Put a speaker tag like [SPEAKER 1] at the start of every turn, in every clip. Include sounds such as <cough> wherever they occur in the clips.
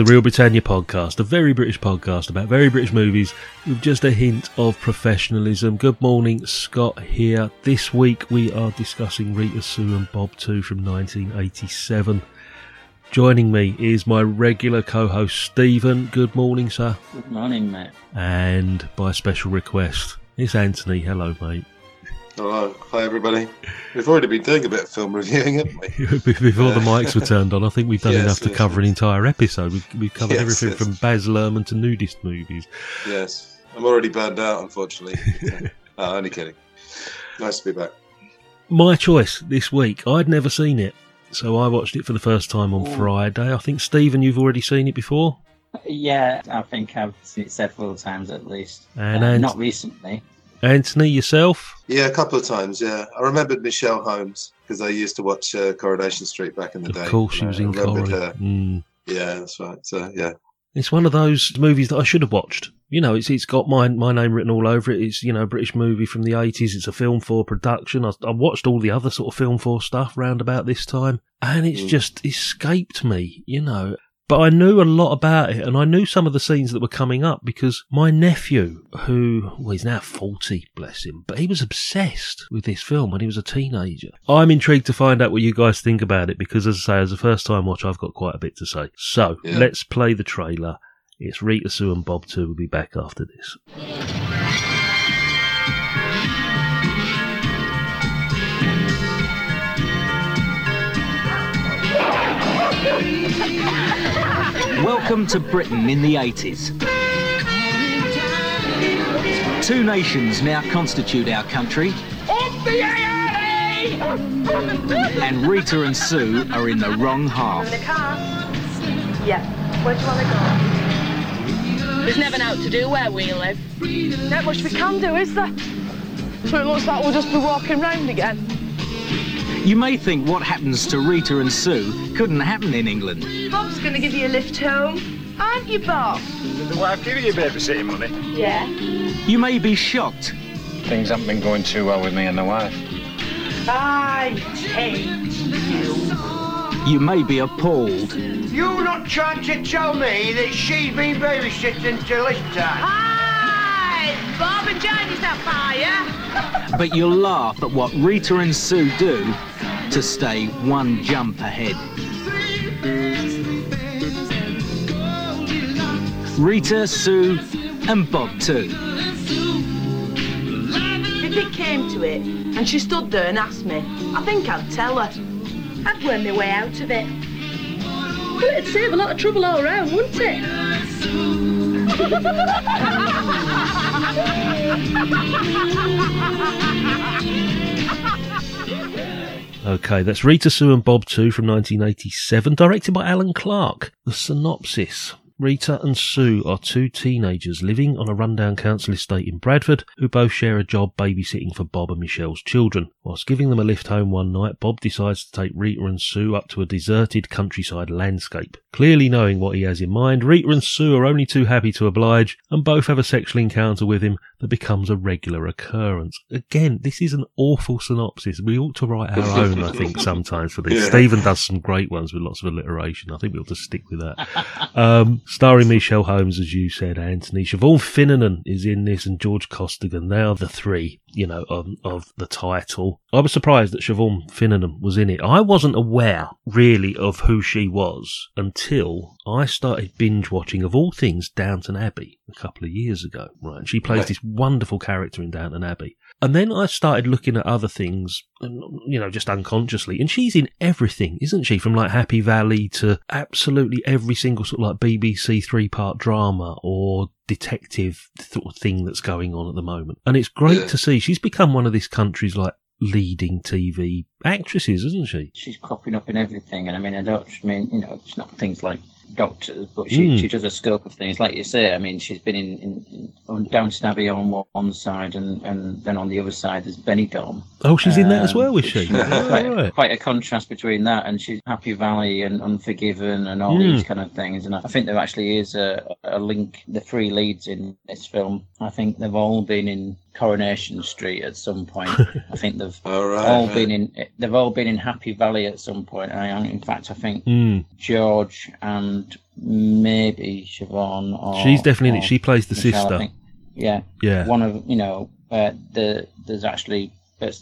[SPEAKER 1] The Reel Britannia podcast, a very British podcast about very British movies with just a hint of professionalism. Good morning, Scott here. This week we are discussing Rita Sue and Bob Too from 1987. Joining me is my regular co host Stephen. Good morning, sir.
[SPEAKER 2] Good morning, mate.
[SPEAKER 1] And by special request, it's Anthony. Hello, mate.
[SPEAKER 3] Hello, hi everybody. We've already been doing a bit of film reviewing, haven't we? <laughs>
[SPEAKER 1] Before the mics were turned on, I think we've done
[SPEAKER 3] Yes,
[SPEAKER 1] enough to
[SPEAKER 3] yes,
[SPEAKER 1] cover an entire episode. We've, we've covered
[SPEAKER 3] Yes,
[SPEAKER 1] everything
[SPEAKER 3] yes.
[SPEAKER 1] from Baz Luhrmann to nudist movies.
[SPEAKER 3] Yes, I'm already burned out, unfortunately. oh, <laughs> only kidding. Nice to be back.
[SPEAKER 1] My choice this week. I'd never seen it, so I watched it for the first time on
[SPEAKER 2] Ooh.
[SPEAKER 1] Friday. I think Stephen, you've already seen it before,
[SPEAKER 2] Yeah, I think I've seen it several times at least.
[SPEAKER 1] and
[SPEAKER 2] Uh,
[SPEAKER 1] Ant-
[SPEAKER 2] not recently.
[SPEAKER 1] Anthony yourself.
[SPEAKER 3] Yeah, a couple of times. Yeah, I remembered Michelle Holmes because I used to watch uh, Coronation Street back in the day.
[SPEAKER 1] Of course, she was
[SPEAKER 3] I
[SPEAKER 1] in
[SPEAKER 3] her.
[SPEAKER 1] Mm.
[SPEAKER 3] Yeah, that's right. So yeah,
[SPEAKER 1] It's one of those movies that I should have watched. You know, it's it's got my my name written all over it. It's you know a British movie from the eighties. It's a Film4 production. I, I watched all the other sort of Film4 stuff round about this time, and it's
[SPEAKER 3] Mm.
[SPEAKER 1] just escaped me. You know. But I knew a lot about it, and I knew some of the scenes that were coming up because my nephew, who well, he's now forty, bless him, but he was obsessed with this film when he was a teenager. I'm intrigued to find out what you guys think about it because, as I say, as a first time watch, I've got quite a bit to say. So
[SPEAKER 3] Yeah.
[SPEAKER 1] let's play the trailer. It's Rita Sue and Bob Too will be back after this.
[SPEAKER 4] Welcome to Britain in the 80s. Two nations now constitute our country. And Rita and Sue are in the wrong half.
[SPEAKER 5] In the car? Yeah. Where do you want to go?
[SPEAKER 6] There's never out to do where we live.
[SPEAKER 5] Not much we can do, is there? So it looks like we'll just be walking round again.
[SPEAKER 4] You may think what happens to Rita and Sue couldn't happen in England.
[SPEAKER 5] Bob's going to give you a lift home. Aren't you, Bob?
[SPEAKER 7] The wife give you babysitting money?
[SPEAKER 5] Yeah.
[SPEAKER 4] You may be shocked,
[SPEAKER 7] Things haven't been going too well with me and the wife.
[SPEAKER 5] I hate you.
[SPEAKER 4] you may be appalled,
[SPEAKER 8] You're not trying to tell me that she's been babysitting till this time.
[SPEAKER 5] Hi! Bob and Johnny's that fire. <laughs>
[SPEAKER 4] but you'll laugh at what Rita and Sue do to stay one jump ahead. Rita, Sue, and Bob too.
[SPEAKER 5] If it came to it, and she stood there and asked me, I think I'd tell her. I'd worm my way out of it. But it'd save a lot of trouble all around, wouldn't it? <laughs>
[SPEAKER 1] Okay, that's Rita Sue and Bob Too from 1987, directed by Alan Clarke. The synopsis. Rita and Sue are two teenagers living on a rundown council estate in Bradford who both share a job babysitting for Bob and Michelle's children. Whilst giving them a lift home one night, Bob decides to take Rita and Sue up to a deserted countryside landscape. Clearly knowing what he has in mind, Rita and Sue are only too happy to oblige and both have a sexual encounter with him that becomes a regular occurrence. Again, this is an awful synopsis. We ought to write our own, I think, <laughs> sometimes for this.
[SPEAKER 3] Yeah.
[SPEAKER 1] Stephen does some great ones with lots of alliteration. I think we ought to stick with that. Um, starring Michelle Holmes, as you said, Anthony. Siobhan Finneran is in this and George Costigan. They are the three, you know, of, of the title. I was surprised that Siobhan Finneran was in it. I wasn't aware, really, of who she was until I started binge watching, of all things, Downton Abbey a couple of years ago. Right. And she plays
[SPEAKER 3] Right.
[SPEAKER 1] this wonderful character in Downton Abbey. And then I started looking at other things, you know, just unconsciously. And she's in everything, isn't she? From like Happy Valley to absolutely every single sort of like BBC three part drama or detective sort of thing that's going on at the moment. And it's great to see she's become one of this country's like leading TV actresses, isn't she?
[SPEAKER 2] She's cropping up in everything, and I mean, I don't I mean, you know, it's not things like doctors, but she,
[SPEAKER 1] Mm.
[SPEAKER 2] she does a scope of things. Like you say, I mean, she's been in, in, in on Downton Abbey on one- one side, and, and then on the other side there's Benidorm.
[SPEAKER 1] Oh, she's in that as
[SPEAKER 2] Um,
[SPEAKER 1] well, is she? <laughs>
[SPEAKER 2] quite,
[SPEAKER 1] All right.
[SPEAKER 2] quite a contrast between that and she's Happy Valley and Unforgiven and all
[SPEAKER 1] Mm.
[SPEAKER 2] these kind of things. And I think there actually is a, a link. The three leads in this film, I think they've all been in Coronation Street at some point. I think they've <laughs>
[SPEAKER 3] All right.
[SPEAKER 2] all
[SPEAKER 3] right.
[SPEAKER 2] been in. They've all been in Happy Valley at some point. I, in fact, I think
[SPEAKER 1] Mm.
[SPEAKER 2] George and maybe Siobhan. Or,
[SPEAKER 1] She's definitely in
[SPEAKER 2] or
[SPEAKER 1] it. She plays the
[SPEAKER 2] Michelle,
[SPEAKER 1] sister.
[SPEAKER 2] Yeah
[SPEAKER 1] Yeah.
[SPEAKER 2] one of you know uh, the there's actually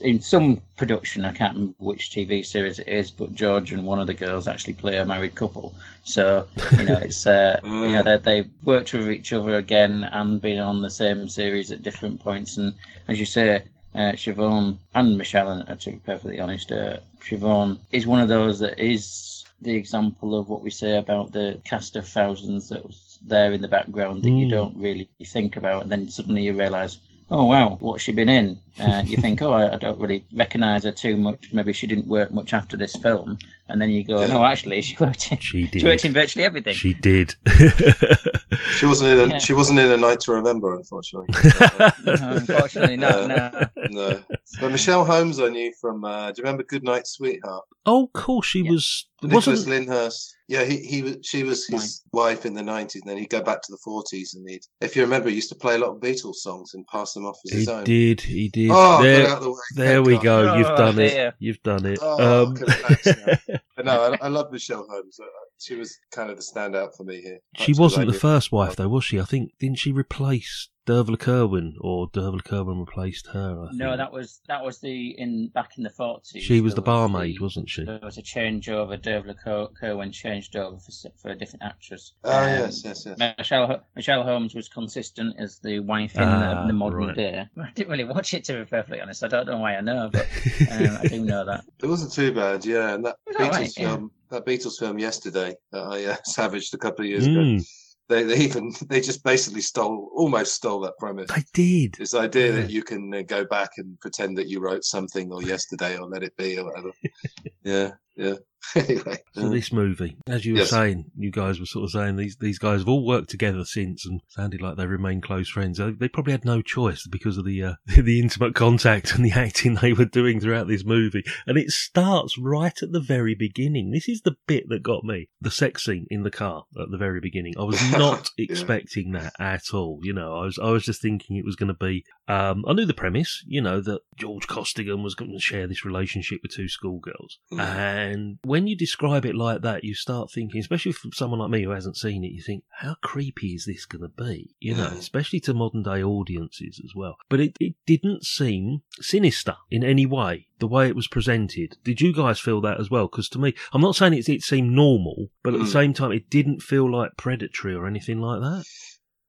[SPEAKER 2] in some production I can't remember which TV series it is, but George and one of the girls actually play a married couple. So you know it's uh, <laughs> you know they they've worked with each other again and been on the same series at different points. And as you say, uh, Siobhan and Michelle, and to be perfectly honest, uh, Siobhan is one of those that is the example of what we say about the cast of thousands that was there in the background that you
[SPEAKER 1] Mm.
[SPEAKER 2] don't really think about, and then suddenly you realise, oh wow, what's she been in? Uh, you think, <laughs> oh, I, I don't really recognise her too much. Maybe she didn't work much after this film, and then you go, no, actually, <laughs> she worked in,
[SPEAKER 1] She did.
[SPEAKER 2] she worked in virtually everything.
[SPEAKER 1] She did. <laughs>
[SPEAKER 3] She wasn't in. A,
[SPEAKER 2] Yeah.
[SPEAKER 3] She wasn't in a night to remember, unfortunately. <laughs>
[SPEAKER 2] No, unfortunately, no, no.
[SPEAKER 3] no. But Michelle Holmes, I knew from. Uh, do you remember Goodnight Sweetheart?
[SPEAKER 1] oh, of course, she
[SPEAKER 2] Yeah.
[SPEAKER 1] was.
[SPEAKER 3] Nicholas
[SPEAKER 1] Wasn't
[SPEAKER 3] Lyndhurst. Yeah, he, he was. She was his wife in the nineties, and then he'd go back to the forties, and he'd. If you remember, he used to play a lot of Beatles songs and pass them off as
[SPEAKER 1] he
[SPEAKER 3] his own.
[SPEAKER 1] did? He did.
[SPEAKER 3] Oh,
[SPEAKER 1] there,
[SPEAKER 3] out of the way.
[SPEAKER 1] there we
[SPEAKER 3] God.
[SPEAKER 1] go. You've
[SPEAKER 2] Oh,
[SPEAKER 1] done
[SPEAKER 2] dear.
[SPEAKER 1] it. You've done it.
[SPEAKER 3] Oh,
[SPEAKER 1] um,
[SPEAKER 3] can relax now. But no, I, <laughs> I love Michelle Holmes. Uh, She was kind of the standout for me here.
[SPEAKER 1] she wasn't the first wife, though, was she? I think didn't she replace Dervla Kirwan, or Dervla Kirwan replaced her? I
[SPEAKER 2] No, that was that was the in back in the forties.
[SPEAKER 1] She was the barmaid, wasn't she?
[SPEAKER 2] There was a changeover. Dervla Ker- Kirwan changed over for, for a different actress.
[SPEAKER 3] Oh
[SPEAKER 2] Um,
[SPEAKER 3] yes, yes, yes.
[SPEAKER 2] Michelle Michelle Holmes was consistent as the wife in
[SPEAKER 1] Ah,
[SPEAKER 2] the, the modern
[SPEAKER 1] right.
[SPEAKER 2] day. <laughs> I didn't really watch it to be perfectly honest. I don't know why I know, but um, I do know that. <laughs>
[SPEAKER 3] It wasn't too bad, yeah. And that
[SPEAKER 2] It was
[SPEAKER 3] Beatles
[SPEAKER 2] alright, yeah.
[SPEAKER 3] film, that Beatles film yesterday that I uh, <laughs> savaged a couple of years ago. They, they even <laughs> they just basically stole, almost stole that premise.
[SPEAKER 1] I did.
[SPEAKER 3] This idea
[SPEAKER 1] Yeah.
[SPEAKER 3] that you can uh, go back and pretend that you wrote something or yesterday or let it be or whatever. <laughs> yeah, yeah. <laughs> anyway,
[SPEAKER 1] So
[SPEAKER 3] uh,
[SPEAKER 1] this movie, as you were
[SPEAKER 3] Yes.
[SPEAKER 1] saying, you guys were sort of saying these these guys have all worked together since and sounded like they remain close friends. They, they probably had no choice because of the uh, <laughs> the intimate contact and the acting they were doing throughout this movie. And it starts right at the very beginning. This is the bit that got me. The sex scene in the car at the very beginning. I was <laughs> not
[SPEAKER 3] Yeah.
[SPEAKER 1] expecting that at all. You know, I was I was just thinking it was going to be. Um, I knew the premise. You know that George Costigan was going to share this relationship with two schoolgirls,
[SPEAKER 3] Mm.
[SPEAKER 1] and when you describe it like that, you start thinking, especially for someone like me who hasn't seen it, you think, how creepy is this going to be? You know, especially to modern day audiences as well. But it, it didn't seem sinister in any way. The way it was presented, did you guys feel that as well? Because to me, I'm not saying it, it seemed normal, but at the
[SPEAKER 3] Mm.
[SPEAKER 1] same time, it didn't feel like predatory or anything like that.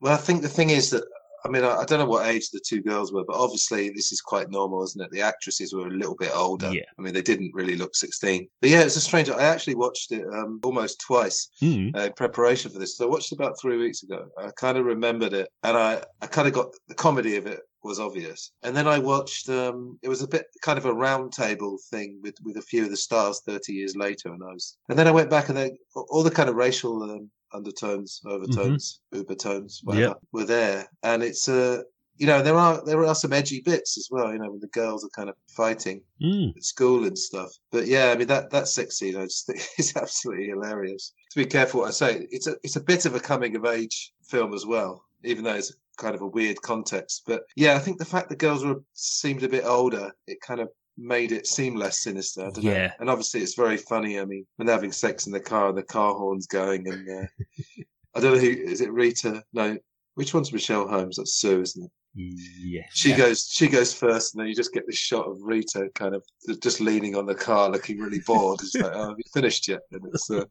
[SPEAKER 3] well, I think the thing is that I mean I, I don't know what age the two girls were, but obviously this is quite normal, isn't it? The actresses were a little bit older.
[SPEAKER 1] Yeah.
[SPEAKER 3] I mean they didn't really look sixteen. But yeah, it's a strange. I actually watched it um, almost twice.
[SPEAKER 1] Mm.
[SPEAKER 3] uh, in preparation for this. So I watched it about three weeks ago. I kind of remembered it, and I, I kind of got the comedy of it was obvious. And then I watched. Um, it was a bit kind of a round table thing with with a few of the stars thirty years later, and I was. And then I went back, and then all the kind of racial um, undertones, overtones, ubertones, whatever,
[SPEAKER 1] Yep.
[SPEAKER 3] were there. And it's uh, you know, there are there are some edgy bits as well. You know, when the girls are kind of fighting
[SPEAKER 1] Mm.
[SPEAKER 3] at school and stuff. But yeah, I mean that that sex scene I just think <laughs> is absolutely hilarious. To be careful what I say, it's a it's a bit of a coming of age film as well, even though it's kind of a weird context. But yeah, I think the fact the girls were seemed a bit older, it kind of made it seem less sinister. I don't know.
[SPEAKER 1] Yeah.
[SPEAKER 3] And obviously it's very funny. I mean, when they're having sex in the car and the car horn's going and uh, <laughs> I don't know who is it Rita? No. Which one's Michelle Holmes? That's Sue, isn't it?
[SPEAKER 1] Yes.
[SPEAKER 3] She
[SPEAKER 2] Yeah.
[SPEAKER 3] goes, she goes first, and then you just get this shot of Rita kind of just leaning on the car, looking really bored. It's like, <laughs> oh, have you finished yet? And it's uh,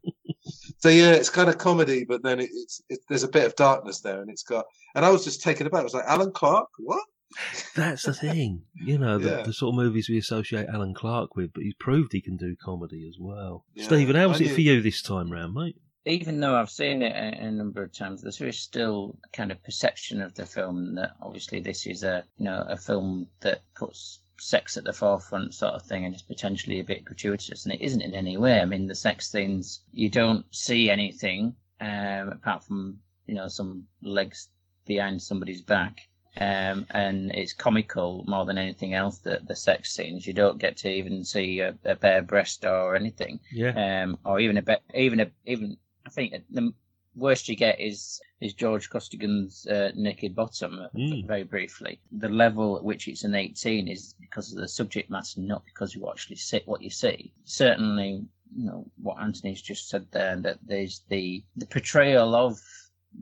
[SPEAKER 3] so yeah, it's kind of comedy, but then it, it's it, there's a bit of darkness there, and it's got. And I was just taken aback. I was like, Alan Clarke, what?
[SPEAKER 1] That's the thing, you know, the,
[SPEAKER 3] Yeah.
[SPEAKER 1] the sort of movies we associate Alan Clarke with, but he's proved he can do comedy as well.
[SPEAKER 3] Yeah,
[SPEAKER 1] Stephen, how was
[SPEAKER 3] I
[SPEAKER 1] it
[SPEAKER 3] knew-
[SPEAKER 1] for you this time round, mate?
[SPEAKER 2] even though I've seen it a, a number of times, there is still kind of perception of the film that obviously this is a you know a film that puts sex at the forefront sort of thing and it's potentially a bit gratuitous and it isn't in any way. I mean the sex scenes you don't see anything um, apart from you know some legs behind somebody's back. Um, and it's comical more than anything else. The the sex scenes you don't get to even see a, a bare breast or anything
[SPEAKER 1] Yeah.
[SPEAKER 2] um, or even a bit, even a, even I think the worst you get is is George Costigan's uh, naked bottom.
[SPEAKER 1] Mm.
[SPEAKER 2] Very briefly, the level at which it's an eighteen is because of the subject matter, not because you actually see what you see. Certainly, you know what Anthony's just said there, that there's the the portrayal of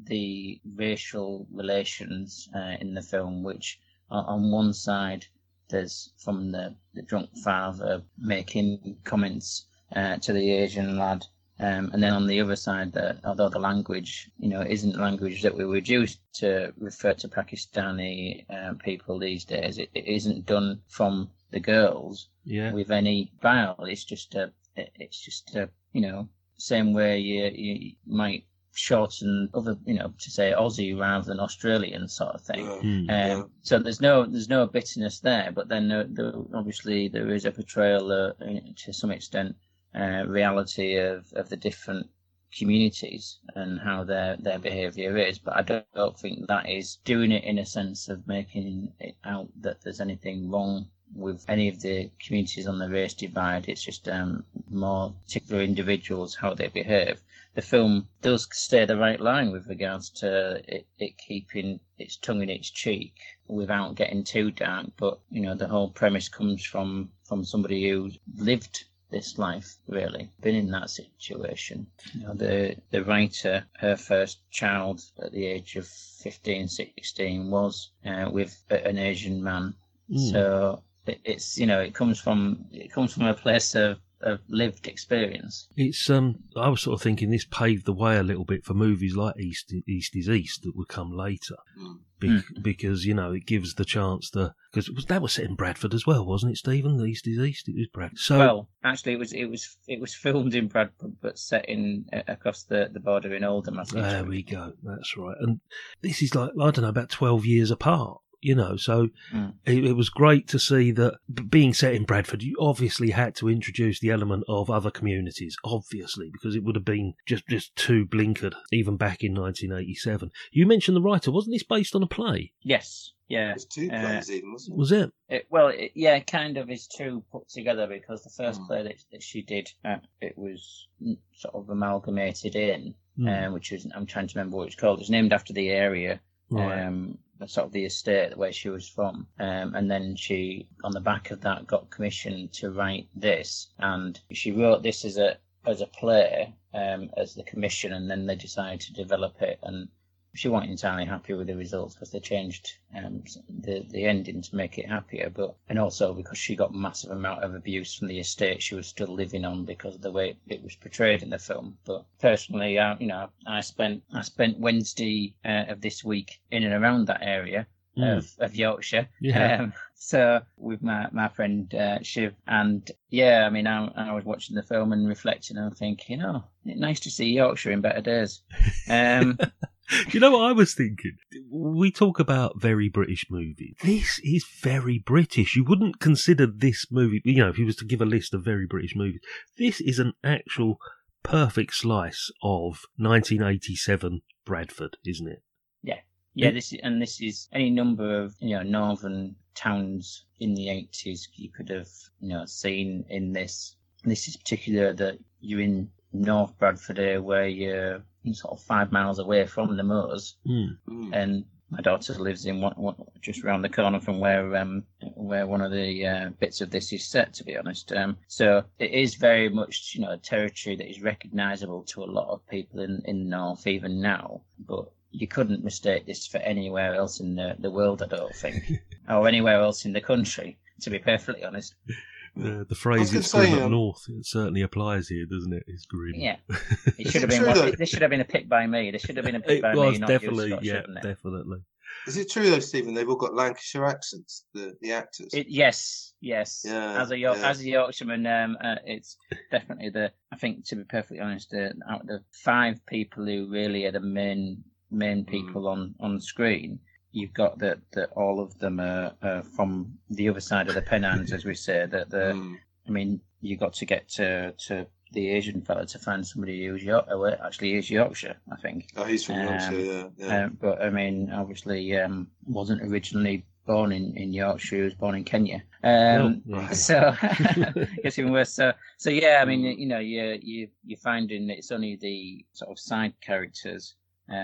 [SPEAKER 2] the racial relations uh, in the film, which on one side there's from the, the drunk father making comments uh, to the Asian lad. Um, and then on the other side, that although the language, you know, isn't language that we would use to refer to Pakistani uh, people these days, it, it isn't done from the girls
[SPEAKER 1] Yeah.
[SPEAKER 2] with any bile. It's just a, it's just a, you know, same way you you might shorten other, you know, to say Aussie rather than Australian sort of thing.
[SPEAKER 3] Yeah.
[SPEAKER 1] Hmm.
[SPEAKER 3] Yeah.
[SPEAKER 2] Um, so there's no there's no bitterness there, but then there, there, obviously there is a portrayal uh, to some extent uh, reality of, of the different communities and how their their behaviour is. But I don't, don't think that is doing it in a sense of making it out that there's anything wrong with any of the communities on the race divide. It's just um, more particular individuals how they behave the film does stay the right line with regards to it, it keeping its tongue in its cheek without getting too dark. But you know, the whole premise comes from from somebody who lived this life really been in that situation you know the the writer her first child at the age of 15 16 was uh, with an asian man
[SPEAKER 1] Mm.
[SPEAKER 2] so it, it's you know it comes from it comes from a place of of lived experience
[SPEAKER 1] It's um, I was sort of thinking this paved the way a little bit for movies like East East is East that would come later,
[SPEAKER 3] Mm.
[SPEAKER 1] Be- because you know it gives the chance to because that was set in Bradford as well, wasn't it, Stephen? The East is East. It was Bradford. So
[SPEAKER 2] well, actually, it was it was it was <laughs> filmed in Bradford, but set in uh, across the, the border in Oldham. I think.
[SPEAKER 1] there we go. That's right. And this is like I don't know about twelve years apart. You know, so
[SPEAKER 2] Mm.
[SPEAKER 1] it, it was great to see that being set in Bradford, you obviously had to introduce the element of other communities, obviously, because it would have been just just too blinkered even back in 1987. You mentioned the writer, wasn't this based on a play?
[SPEAKER 2] Yes. Yeah.
[SPEAKER 3] There's two
[SPEAKER 2] Uh,
[SPEAKER 3] plays even, wasn't it?
[SPEAKER 1] Was it?
[SPEAKER 2] It, well, it, yeah, kind of is two put together because the first
[SPEAKER 3] Mm.
[SPEAKER 2] play that, that she did, uh, it was mm, sort of amalgamated in,
[SPEAKER 1] Hmm.
[SPEAKER 2] um, which is I'm trying to remember what it's called. It's named after the area,
[SPEAKER 1] Right.
[SPEAKER 2] um, the sort of the estate where she was from, um, and then she, on the back of that, got commissioned to write this, and she wrote this as a as a play um, as the commission, and then they decided to develop it and she wasn't entirely happy with the results because they changed um, the the ending to make it happier, but and also because she got massive amount of abuse from the estate she was still living on because of the way it was portrayed in the film. But personally, uh, you know, I spent I spent Wednesday uh, of this week in and around that area.
[SPEAKER 1] Mm.
[SPEAKER 2] Of, of Yorkshire,
[SPEAKER 1] Yeah.
[SPEAKER 2] um, so with my my friend uh, Shiv, and yeah, I mean, I, I was watching the film and reflecting and thinking, oh, nice to see Yorkshire in better days. <laughs> Um,
[SPEAKER 1] Do <laughs> you know what I was thinking? We talk about very British movies. This is very British. You wouldn't consider this movie, you know, if you was to give a list of very British movies, this is an actual perfect slice of 1987 Bradford, isn't it?
[SPEAKER 2] Yeah, Yeah, hmm? this is, and this is any number of you know northern towns in the eighties you could have you know seen in this. This is particular that you're in North Bradford here, where you're sort of five miles away from the moors,
[SPEAKER 1] Mm.
[SPEAKER 2] And my daughter lives in one, one just around the corner from where um where one of the uh, bits of this is set. To be honest, um, so it is very much you know a territory that is recognisable to a lot of people in in the north even now. But you couldn't mistake this for anywhere else in the, the world, I don't think, <laughs> or anywhere else in the country. To be perfectly honest.
[SPEAKER 1] The, the phrase
[SPEAKER 3] gonna
[SPEAKER 1] "it's grim up
[SPEAKER 3] um,
[SPEAKER 1] north" it certainly applies here, doesn't it? It's grim.
[SPEAKER 2] Yeah, <laughs> it
[SPEAKER 3] Is
[SPEAKER 2] should have been.
[SPEAKER 3] true
[SPEAKER 2] One, this should have been a pick by me. This should have been a pick
[SPEAKER 1] it
[SPEAKER 2] by
[SPEAKER 1] was
[SPEAKER 2] me, not
[SPEAKER 1] definitely,
[SPEAKER 2] you, Scott,
[SPEAKER 1] yeah,
[SPEAKER 2] shouldn't it?
[SPEAKER 1] definitely.
[SPEAKER 3] Is it true though, Stephen? They've all got Lancashire accents, the the actors.
[SPEAKER 2] It, yes, yes.
[SPEAKER 3] Yeah,
[SPEAKER 2] as a York,
[SPEAKER 3] yeah.
[SPEAKER 2] as a Yorkshireman, um, uh, it's definitely the. I think, to be perfectly honest, uh, out of the five people who really are the main main
[SPEAKER 3] Mm.
[SPEAKER 2] people on on screen, you've got that that all of them are, are from the other side of the Pennines, as we say. That the,
[SPEAKER 3] Mm.
[SPEAKER 2] I mean, you got to get to to the Asian fella to find somebody who's York, uh, well, actually is Yorkshire, I think.
[SPEAKER 3] Oh, he's from
[SPEAKER 2] Um,
[SPEAKER 3] Yorkshire. Yeah, yeah.
[SPEAKER 2] Um, but I mean, obviously, um, wasn't originally born in, in Yorkshire. He was born in Kenya. Um,
[SPEAKER 1] Oh, <laughs> right.
[SPEAKER 2] So <laughs> it's even worse. So, so yeah, I mean,
[SPEAKER 3] Mm.
[SPEAKER 2] you know, you you you're finding that it's only the sort of side characters, um,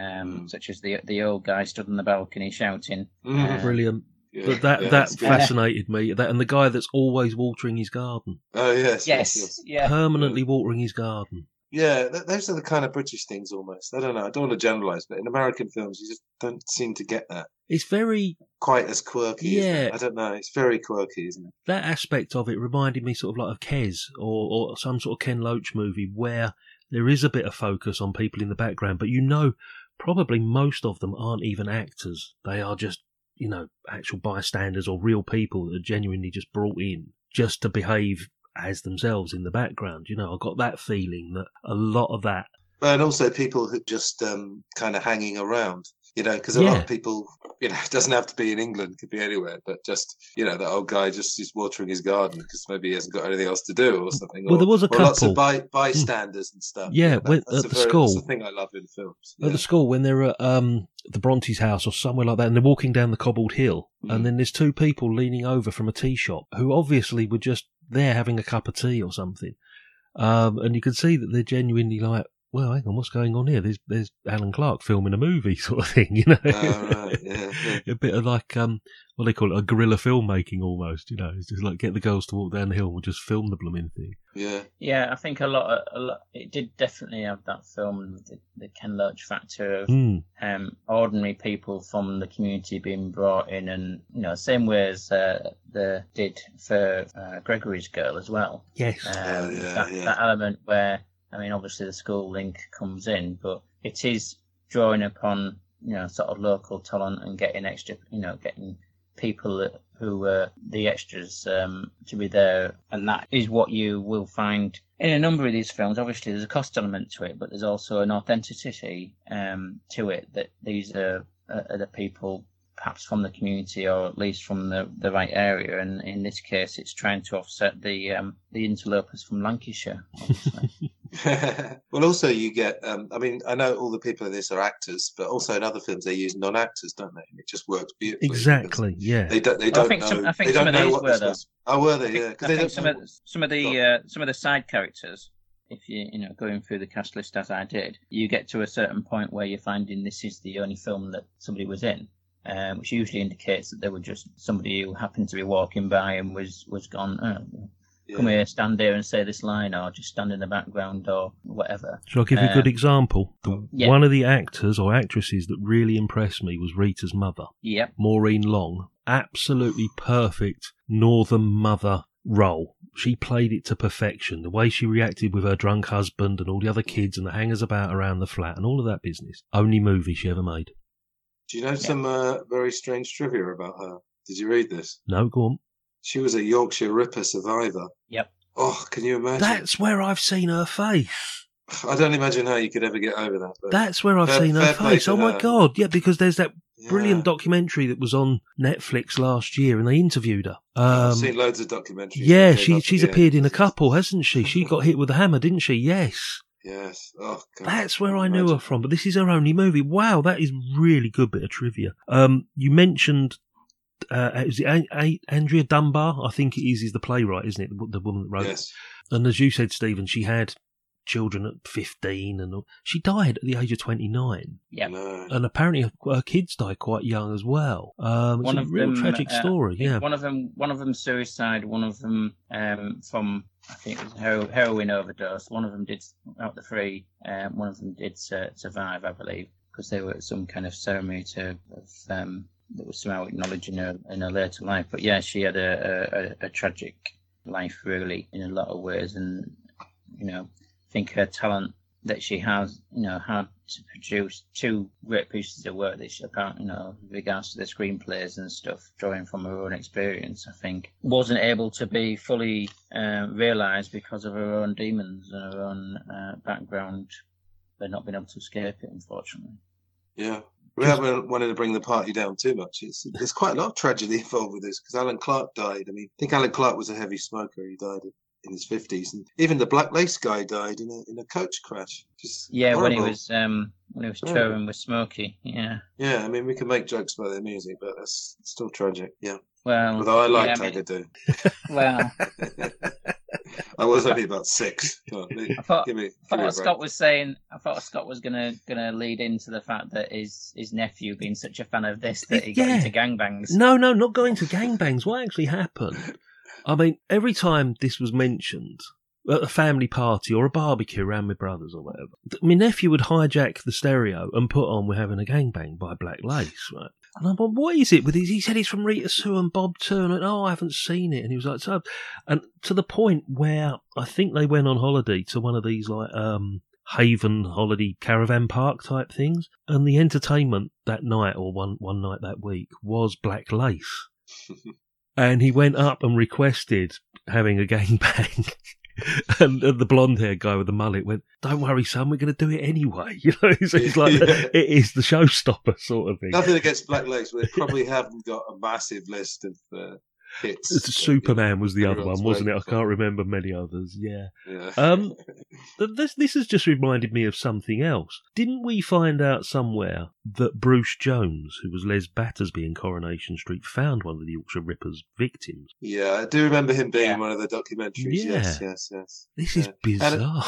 [SPEAKER 3] Mm.
[SPEAKER 2] such as the the old guy stood on the balcony shouting.
[SPEAKER 3] Mm.
[SPEAKER 2] uh,
[SPEAKER 1] Brilliant.
[SPEAKER 3] Yeah,
[SPEAKER 1] But that
[SPEAKER 3] yeah,
[SPEAKER 1] that
[SPEAKER 3] that's good.
[SPEAKER 1] fascinated me. That and the guy that's always watering his garden,
[SPEAKER 3] Oh yes, yes, yes.
[SPEAKER 2] Yes, yeah.
[SPEAKER 1] permanently watering his garden.
[SPEAKER 3] Yeah, th- those are the kind of British things almost. I don't know. I don't want to generalize, but in American films, you just don't seem to get that
[SPEAKER 1] It's very
[SPEAKER 3] quite as quirky. isn't it?
[SPEAKER 1] Yeah.
[SPEAKER 3] I don't know. It's very quirky, isn't it?
[SPEAKER 1] that aspect of it reminded me sort of like of Kes or, or some sort of Ken Loach movie where there is a bit of focus on people in the background, but you know, probably most of them aren't even actors. They are just, you know, actual bystanders or real people that are genuinely just brought in just to behave as themselves in the background. You know, I got that feeling that a lot of that.
[SPEAKER 3] And also people who just um, kind of hanging around. You know, because a lot of people, you know, it <laughs> doesn't have to be in England, it could be anywhere, but just, you know, that old guy just is watering his garden because maybe he hasn't got anything else to do or something.
[SPEAKER 1] Well,
[SPEAKER 3] or,
[SPEAKER 1] there was a
[SPEAKER 3] or lots of by, bystanders and stuff.
[SPEAKER 1] Yeah,
[SPEAKER 3] that-
[SPEAKER 1] when- at the
[SPEAKER 3] very-
[SPEAKER 1] school.
[SPEAKER 3] That's the thing I love in films.
[SPEAKER 1] At the school, when they're at um, the Bronte's house or somewhere like that, and they're walking down the cobbled hill,
[SPEAKER 3] Mm.
[SPEAKER 1] and then there's two people leaning over from a tea shop who obviously were just there having a cup of tea or something. Um, and you can see that they're genuinely like, well, hang on, what's going on here? There's there's Alan Clarke filming a movie, <laughs> sort of thing, you know.
[SPEAKER 3] Oh, right, yeah, yeah. <laughs>
[SPEAKER 1] a bit of like um, what do they call it, a guerrilla filmmaking almost. You know, it's just like get the girls to walk down the hill and we'll just film the blooming thing.
[SPEAKER 3] Yeah.
[SPEAKER 2] Yeah, I think a lot, of, a lot. It did definitely have that film, the, the Ken Loach factor of
[SPEAKER 1] Hmm.
[SPEAKER 2] um, ordinary people from the community being brought in, and you know, same way as uh, the did for uh, Gregory's Girl as well.
[SPEAKER 1] Yes.
[SPEAKER 2] Um,
[SPEAKER 3] Oh, yeah,
[SPEAKER 2] that,
[SPEAKER 3] yeah.
[SPEAKER 2] that element where, I mean, obviously the school link comes in, but it is drawing upon you know sort of local talent and getting extra, you know, getting people who were the extras um, to be there, and that is what you will find in a number of these films. Obviously, there's a cost element to it, but there's also an authenticity um, to it that these are are the people perhaps from the community or at least from the, the right area. And in this case, it's trying to offset the um, the interlopers from Lancashire. <laughs> <laughs>
[SPEAKER 3] well, also you get. Um, I mean, I know all the people in this are actors, but also in other films they use non-actors, don't they? And it just works beautifully.
[SPEAKER 1] Exactly. Yeah.
[SPEAKER 3] They don't. They
[SPEAKER 2] Well, I
[SPEAKER 3] don't
[SPEAKER 2] think
[SPEAKER 3] know.
[SPEAKER 2] some- I think
[SPEAKER 3] they
[SPEAKER 2] some
[SPEAKER 3] don't
[SPEAKER 2] of these were,
[SPEAKER 3] this
[SPEAKER 2] though.
[SPEAKER 3] Oh, were they?
[SPEAKER 2] I think,
[SPEAKER 3] Yeah, because
[SPEAKER 2] I
[SPEAKER 3] they
[SPEAKER 2] think
[SPEAKER 3] don't.
[SPEAKER 2] some of some of the uh, some of the side characters, if you you know going through the cast list as I did, you get to a certain point where you're finding this is the only film that somebody was in, um, which usually indicates that they were just somebody who happened to be walking by and was was gone. Oh, Come
[SPEAKER 3] Yeah.
[SPEAKER 2] here, stand here and say this line, or just stand in the background, or whatever.
[SPEAKER 1] Shall I give you a good
[SPEAKER 2] Um,
[SPEAKER 1] example? The,
[SPEAKER 2] yeah.
[SPEAKER 1] One of the actors or actresses that really impressed me was Rita's mother,
[SPEAKER 2] Yep.
[SPEAKER 1] Maureen Long. Absolutely perfect northern mother role. She played it to perfection. The way she reacted with her drunk husband and all the other kids and the hangers about around the flat and all of that business. Only movie she ever made.
[SPEAKER 3] Do you know some uh, very strange trivia about her? Did you read this?
[SPEAKER 1] No, go on.
[SPEAKER 3] She was a Yorkshire Ripper survivor.
[SPEAKER 2] Yep.
[SPEAKER 3] Oh, can you imagine?
[SPEAKER 1] That's where I've seen her face. <sighs>
[SPEAKER 3] I don't imagine how you could ever get over that. But
[SPEAKER 1] That's where I've
[SPEAKER 3] fair-
[SPEAKER 1] seen her face.
[SPEAKER 3] to
[SPEAKER 1] Oh my
[SPEAKER 3] her.
[SPEAKER 1] god! Yeah, because there's that
[SPEAKER 3] Yeah.
[SPEAKER 1] brilliant documentary that was on Netflix last year, and they interviewed her.
[SPEAKER 3] I've
[SPEAKER 1] Um,
[SPEAKER 3] seen loads of documentaries.
[SPEAKER 1] yeah,
[SPEAKER 3] that
[SPEAKER 1] she she's appeared in a couple, hasn't she? She <laughs> got hit with a hammer, didn't she? Yes.
[SPEAKER 3] Yes. Oh, God.
[SPEAKER 1] That's where I knew her from, but this is her only movie. Wow, that is really good bit of trivia. Um, you mentioned, uh, is it A- A- Andrea Dunbar? I think it is. Is the playwright, isn't it? The, the woman that wrote. it.
[SPEAKER 3] Yes.
[SPEAKER 1] And as you said, Stephen, she had children at fifteen, and all. she died at the age of twenty nine.
[SPEAKER 2] Yep.
[SPEAKER 3] No.
[SPEAKER 1] And apparently, her, her kids died quite young as well. Um, it's
[SPEAKER 2] one
[SPEAKER 1] a real
[SPEAKER 2] them,
[SPEAKER 1] tragic
[SPEAKER 2] uh,
[SPEAKER 1] story. Yeah.
[SPEAKER 2] One of them, one of them suicide. One of them um, from I think it was hero, heroin overdose. One of them did out the three. Um, one of them did uh, survive, I believe. because they were at some kind of ceremony to of, um, that was somehow acknowledged in her in her later life. But yeah, she had a, a, a tragic life really in a lot of ways, and you know, I think her talent that she has, you know, had to produce two great pieces of work that she apparently, you know, with regards to the screenplays and stuff, drawing from her own experience, I think, wasn't able to be fully uh, realised because of her own demons and her own uh, background, but not being able to escape it, unfortunately.
[SPEAKER 3] Yeah. We haven't wanted to bring the party down too much. It's, there's quite a lot of tragedy <laughs> involved with this because Alan Clarke died. I mean, I think Alan Clarke was a heavy smoker. He died in his fifties, and even the Black Lace guy died in a in a coach crash. Just
[SPEAKER 2] Yeah, when he was um, when he was
[SPEAKER 3] Yeah.
[SPEAKER 2] touring with Smokie, yeah.
[SPEAKER 3] Yeah, I mean, we can make jokes about their music, but that's still tragic. Yeah.
[SPEAKER 2] Well,
[SPEAKER 3] Although I like
[SPEAKER 2] yeah, I mean-
[SPEAKER 3] Agadoo. <laughs>
[SPEAKER 2] Well, <laughs>
[SPEAKER 3] I was only about six. On,
[SPEAKER 2] I thought,
[SPEAKER 3] give me,
[SPEAKER 2] I thought what. Scott was saying. I thought Scott was gonna gonna lead into the fact that his his nephew being such a fan of this that he got
[SPEAKER 1] Yeah.
[SPEAKER 2] into gangbangs.
[SPEAKER 1] No, no, not going to gangbangs. What actually happened? I mean, every time this was mentioned at a family party or a barbecue around my brothers or whatever, my nephew would hijack the stereo and put on "We're Having a Gangbang" by Black Lace, right? And I'm like, what is it with these? He said it's from Rita Sue and Bob too. And I oh, I haven't seen it. And he was like, so, and to the point where I think they went on holiday to one of these like um Haven holiday caravan park type things, and the entertainment that night or one one night that week was Black Lace, <laughs> and he went up and requested having a <laughs> gangbang. And and the blonde haired guy with the mullet went, Don't worry, son, we're going to do it anyway. <laughs> You know, it's, it's like,
[SPEAKER 3] Yeah. <laughs>
[SPEAKER 1] it is the showstopper sort of thing.
[SPEAKER 3] Nothing against Black Lace, but they probably haven't got a massive list of uh, hits.
[SPEAKER 1] It's- Superman was the other one, wasn't it? I can't remember many others. Yeah.
[SPEAKER 3] Yeah.
[SPEAKER 1] Um, th- this this has just reminded me of something else. Didn't we find out somewhere that Bruce Jones, who was Les Battersby in Coronation Street, found one of the Yorkshire Ripper's victims?
[SPEAKER 3] Yeah, I do remember him being in one of the documentaries. Yes,
[SPEAKER 1] Yeah.
[SPEAKER 3] yes, yes.
[SPEAKER 1] This
[SPEAKER 3] Yeah.
[SPEAKER 1] is bizarre.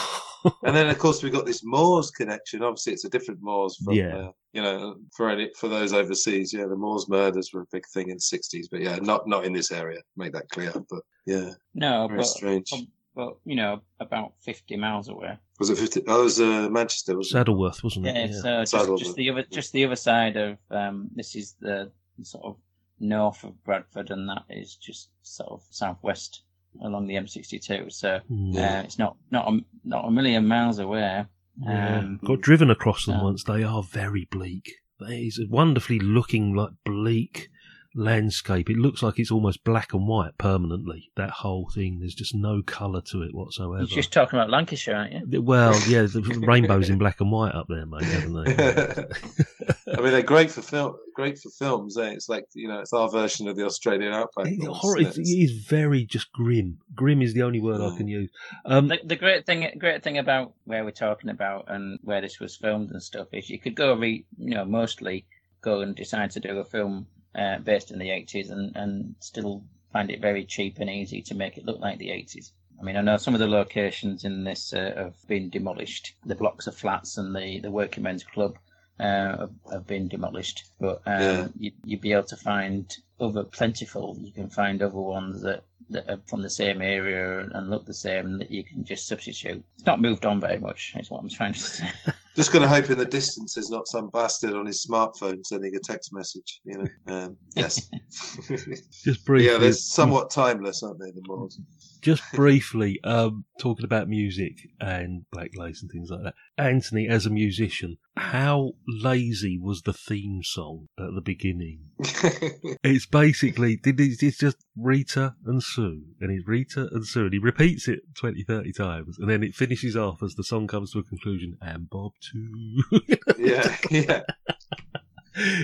[SPEAKER 3] And then, of course, we got this Moors connection. Obviously, it's a different Moors from,
[SPEAKER 1] Yeah.
[SPEAKER 3] uh, you know, for any for those overseas. Yeah, the Moors murders were a big thing in the '60s, but yeah, not not in this area. Make that clear. But yeah,
[SPEAKER 2] No,
[SPEAKER 3] very
[SPEAKER 2] but,
[SPEAKER 3] strange.
[SPEAKER 2] but, but, you know, about fifty miles away.
[SPEAKER 3] Was it 50? Oh, it was uh, Manchester, was it?
[SPEAKER 1] Saddleworth, wasn't
[SPEAKER 2] Yeah,
[SPEAKER 1] it?
[SPEAKER 2] it's uh, just, just the other just the other side of um, this is the sort of north of Bradford, and that is just sort of southwest along the M62. So
[SPEAKER 1] Yeah.
[SPEAKER 2] uh, it's not not a, not a million miles away.
[SPEAKER 1] Yeah.
[SPEAKER 2] Um,
[SPEAKER 1] Got driven across them
[SPEAKER 2] um,
[SPEAKER 1] once. They are very bleak. It's a wonderfully looking, like bleak landscape. It looks like it's almost black and white permanently. That whole thing. There's just no colour to it whatsoever.
[SPEAKER 2] You're just talking about Lancashire, aren't you?
[SPEAKER 1] Well, yeah, the <laughs> rainbows in black and white up there, mate, haven't they? <laughs>
[SPEAKER 3] I mean, they're great for film. Great for films. Eh? It's like you know, it's our version of the Australian Outback.
[SPEAKER 1] It's horror, it's,
[SPEAKER 3] it?
[SPEAKER 1] it is very just grim. Grim is the only word I can use. Um,
[SPEAKER 2] the, the great thing, great thing about where we're talking about and where this was filmed and stuff is you could go re, you know, mostly go and decide to do a film uh, based in the eighties and and still find it very cheap and easy to make it look like the eighties. I mean, I know some of the locations in this uh, have been demolished. The blocks of flats and the the working men's club uh, have, have been demolished, but um,
[SPEAKER 3] Yeah.
[SPEAKER 2] you, you'd be able to find other plentiful. You can find other ones that that are from the same area and look the same that you can just substitute. It's not moved on very much. Is what I'm trying to <laughs> say.
[SPEAKER 3] Just going to hope in the distance there's not some bastard on his smartphone sending a text message. You know. Um, yes. <laughs>
[SPEAKER 1] just briefly,
[SPEAKER 3] yeah, they're somewhat timeless, aren't they? The Moors.
[SPEAKER 1] just briefly, um, talking about music and Black Lace and things like that. Anthony, as a musician, how lazy was the theme song at the beginning? <laughs> It's basically it's just Rita and Sue, and it's Rita and Sue, and he repeats it 20, 30 times, and then it finishes off as the song comes to a conclusion, and Bob too.
[SPEAKER 3] yeah, yeah. <laughs>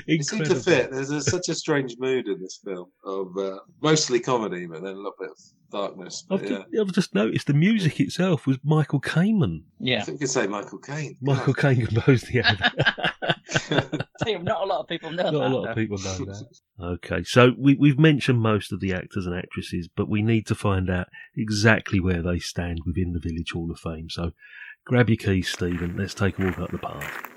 [SPEAKER 3] It seemed to fit. There's a, such a strange mood in this film of uh, mostly comedy, but then a little bit of darkness. But
[SPEAKER 1] I've,
[SPEAKER 3] yeah.
[SPEAKER 1] just, I've just noticed the music itself was Michael Kamen.
[SPEAKER 3] I
[SPEAKER 2] Yeah,
[SPEAKER 3] think you could say Michael Caine.
[SPEAKER 1] Michael Caine composed the album. <laughs> <laughs>
[SPEAKER 2] Not a lot of people know
[SPEAKER 1] Not
[SPEAKER 2] that.
[SPEAKER 1] a lot
[SPEAKER 2] though.
[SPEAKER 1] of people know <laughs> that. Okay, so we, we've mentioned most of the actors and actresses, but we need to find out exactly where they stand within the Village Hall of Fame. So grab your keys, Stephen. Let's take a walk up the path.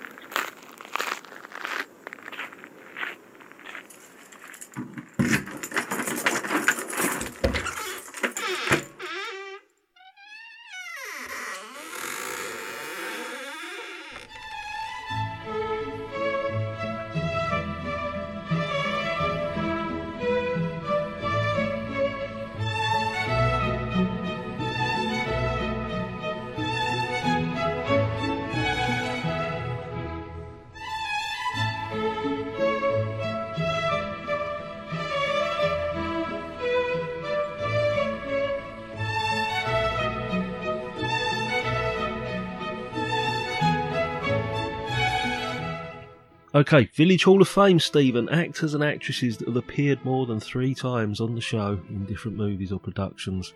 [SPEAKER 1] Okay, Village Hall of Fame, Stephen. Actors and actresses that have appeared more than three times on the show in different movies or productions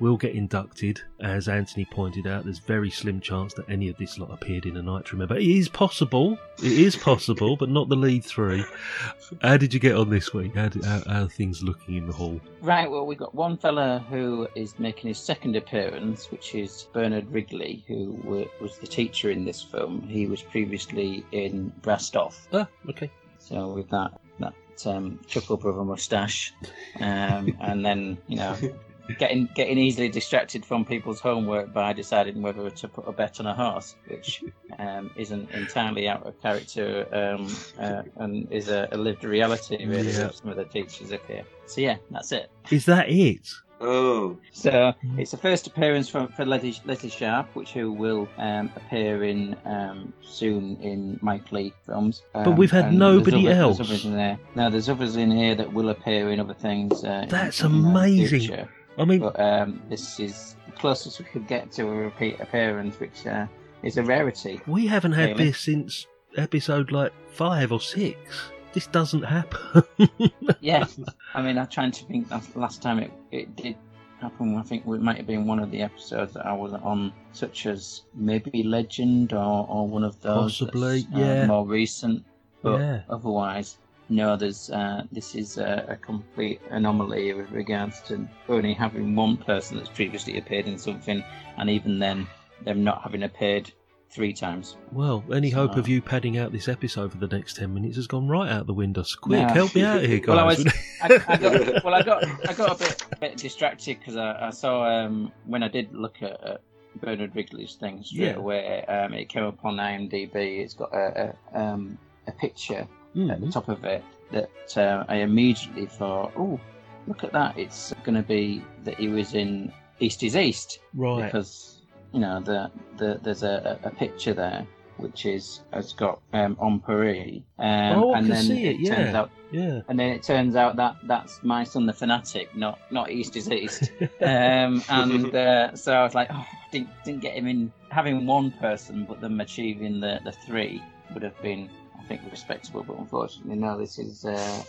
[SPEAKER 1] will get inducted. As Anthony pointed out, there's very slim chance that any of this lot appeared in A Night Remember. It is possible. It is possible, but not the lead three. How did you get on this week? How, did, how, how are things looking in the hall?
[SPEAKER 2] Right, well, we've got one fella who is making his second appearance, which is Bernard Wrigley, who wa- was the teacher in this film. He was previously in Brassed Off.
[SPEAKER 1] Ah, okay.
[SPEAKER 2] So with that that um, chuckle brother moustache, um, and then you know getting getting easily distracted from people's homework by deciding whether to put a bet on a horse, which um, isn't entirely out of character um, uh, and is a, a lived reality really
[SPEAKER 1] Yeah.
[SPEAKER 2] of some of the teachers up here. So yeah, that's it.
[SPEAKER 1] Is that it?
[SPEAKER 3] Oh,
[SPEAKER 2] So it's the first appearance from for Leslie, Leslie Sharp, which who will um, appear in um, soon in Mike Leigh films.
[SPEAKER 1] But
[SPEAKER 2] Um,
[SPEAKER 1] we've had nobody
[SPEAKER 2] there's other-
[SPEAKER 1] else.
[SPEAKER 2] There's others in there. No, there's others in here that will appear in other things. Uh,
[SPEAKER 1] That's
[SPEAKER 2] in the
[SPEAKER 1] amazing.
[SPEAKER 2] future.
[SPEAKER 1] I mean,
[SPEAKER 2] But um, this is the closest we could get to a repeat appearance, which uh, is a rarity.
[SPEAKER 1] we haven't had
[SPEAKER 2] Really?
[SPEAKER 1] this since episode like five or six. This doesn't happen. <laughs>
[SPEAKER 2] yeah, I mean, I'm trying to think. Last, last time it, it did happen, I think it might have been one of the episodes that I was on, such as maybe Legend or, or one of those.
[SPEAKER 1] Possibly,
[SPEAKER 2] that's, uh, more recent, but
[SPEAKER 1] Yeah.
[SPEAKER 2] otherwise, no. There's uh, this is a, a complete anomaly with regards to only having one person that's previously appeared in something, and even then, them not having appeared three times.
[SPEAKER 1] Well, any hope of you padding out this episode for the next ten minutes has gone right out the window. So quick,
[SPEAKER 2] No.
[SPEAKER 1] help me out here, guys. <laughs>
[SPEAKER 2] Well, I was, I, I got, well, I got, I got a bit, bit distracted because I, I saw um, when I did look at, at Bernard Wrigley's thing straight
[SPEAKER 1] Yeah.
[SPEAKER 2] away. Um, it came up on IMDb. It's got a, a, um, a picture at the
[SPEAKER 1] Mm.
[SPEAKER 2] top of it that uh, I immediately thought, oh, look at that! It's going to be that he was in East is East
[SPEAKER 1] right.
[SPEAKER 2] because you know the, the there's a, a picture there which is has got um, on Paris, um,
[SPEAKER 1] Oh, I
[SPEAKER 2] and
[SPEAKER 1] can
[SPEAKER 2] then
[SPEAKER 1] see it,
[SPEAKER 2] turns
[SPEAKER 1] yeah.
[SPEAKER 2] out
[SPEAKER 1] yeah.
[SPEAKER 2] and then it turns out that that's my son, the fanatic, not not East is East. <laughs> um, and uh, so I was like, oh, didn't didn't get him in. Having one person, but them achieving the the three would have been, Think, respectable. But unfortunately, no. This is uh,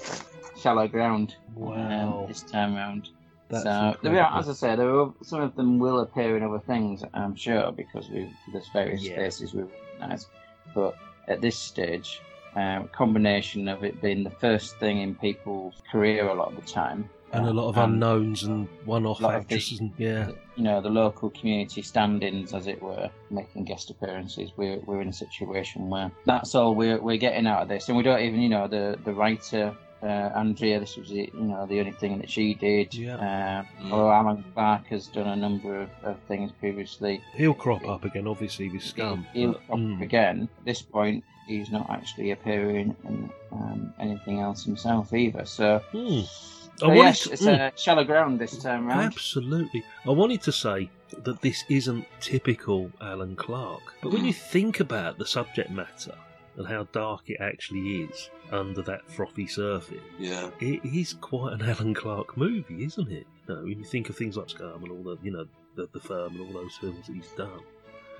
[SPEAKER 2] shallow ground.
[SPEAKER 1] Wow.
[SPEAKER 2] Um, this time round.
[SPEAKER 1] That's
[SPEAKER 2] so, there are, as I said, there are, some of them will appear in other things, I'm sure, because we there's various
[SPEAKER 1] Yeah.
[SPEAKER 2] faces we recognise. But at this stage, uh, a combination of it being the first thing in people's career a lot of the time,
[SPEAKER 1] and a lot of
[SPEAKER 2] um,
[SPEAKER 1] unknowns and one-off
[SPEAKER 2] lot of.
[SPEAKER 1] And, yeah.
[SPEAKER 2] you know, the local community stand-ins, as it were, making guest appearances. We're we're in a situation where that's all we're we're getting out of this, and we don't even, you know, the the writer. Uh, Andrea, this was the, you know the only thing that she did.
[SPEAKER 1] Yeah.
[SPEAKER 2] Uh,
[SPEAKER 3] Mm.
[SPEAKER 2] Although Alan Clarke has done a number of, of things previously,
[SPEAKER 1] He'll crop up again, obviously, with Scum.
[SPEAKER 2] he'll
[SPEAKER 1] but,
[SPEAKER 2] crop up
[SPEAKER 1] mm.
[SPEAKER 2] again. At this point, he's not actually appearing in um, anything else himself either. So,
[SPEAKER 1] Hmm.
[SPEAKER 2] So
[SPEAKER 1] I wanted
[SPEAKER 2] yes,
[SPEAKER 1] to-
[SPEAKER 2] it's
[SPEAKER 1] mm.
[SPEAKER 2] uh, shallow ground this time round.
[SPEAKER 1] Absolutely. I wanted to say that this isn't typical Alan Clarke, but when you <gasps> think about the subject matter and how dark it actually is under that frothy surface,
[SPEAKER 3] yeah.
[SPEAKER 1] it is quite an Alan Clarke movie, isn't it? You know, when you think of things like Scum and all the, you know, the, the Firm and all those films that he's done,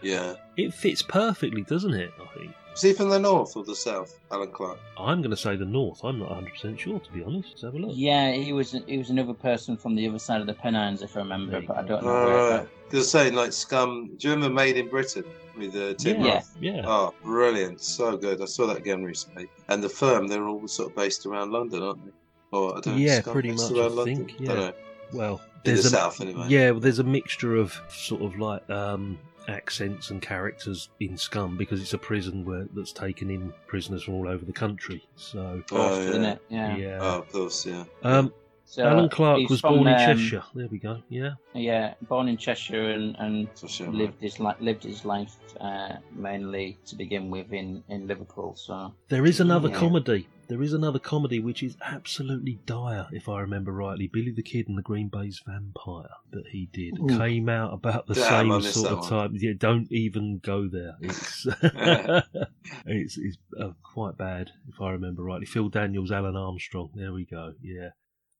[SPEAKER 3] Yeah.
[SPEAKER 1] it fits perfectly, doesn't it? I think.
[SPEAKER 3] Is he from the north or the south, Alan Clarke?
[SPEAKER 1] I'm going to say the North. I'm not 100 percent sure, to be honest. Let's have a look.
[SPEAKER 2] Yeah, he was he was another person from the other side of the Pennines, if I remember,
[SPEAKER 1] There
[SPEAKER 2] but I don't know
[SPEAKER 3] Oh,
[SPEAKER 2] where.
[SPEAKER 3] right. Because saying like Scum. Do you remember Made in Britain with uh, Tim
[SPEAKER 1] yeah,
[SPEAKER 3] Roth?
[SPEAKER 1] yeah.
[SPEAKER 3] Oh, brilliant! So good. I saw that again recently. And the firm, they're all sort of based around London, aren't they? Or I don't know.
[SPEAKER 1] Yeah,
[SPEAKER 3] Scum
[SPEAKER 1] pretty much, I
[SPEAKER 3] London?
[SPEAKER 1] think,
[SPEAKER 3] I
[SPEAKER 1] yeah.
[SPEAKER 3] don't know.
[SPEAKER 1] Well,
[SPEAKER 3] In the
[SPEAKER 1] there's a,
[SPEAKER 3] south, anyway.
[SPEAKER 1] Yeah, well, there's a mixture of sort of like um, accents and characters in Scum because it's a prison where that's taken in prisoners from all over the country. So,
[SPEAKER 3] Oh,
[SPEAKER 2] isn't
[SPEAKER 3] yeah.
[SPEAKER 2] it? Yeah.
[SPEAKER 1] yeah.
[SPEAKER 3] Oh, of course, yeah.
[SPEAKER 1] Um,
[SPEAKER 2] So
[SPEAKER 1] Alan
[SPEAKER 2] Clarke
[SPEAKER 1] was
[SPEAKER 2] from,
[SPEAKER 1] born in
[SPEAKER 2] um,
[SPEAKER 1] Cheshire. There we go. Yeah.
[SPEAKER 2] Yeah, born in Cheshire and, and
[SPEAKER 3] For sure.
[SPEAKER 2] lived his life lived his life uh, mainly to begin with in, in Liverpool. So
[SPEAKER 1] There is another
[SPEAKER 2] Yeah.
[SPEAKER 1] comedy. There is another comedy which is absolutely dire, if I remember rightly. Billy the Kid and the Green Baize Vampire that he did
[SPEAKER 2] Ooh.
[SPEAKER 1] came out about the
[SPEAKER 3] Damn,
[SPEAKER 1] same sort
[SPEAKER 3] that
[SPEAKER 1] of
[SPEAKER 3] one.
[SPEAKER 1] time. Yeah, don't even go there. It's <laughs> it's, it's uh, quite bad, if I remember rightly. Phil Daniels, Alun Armstrong. There we go. Yeah.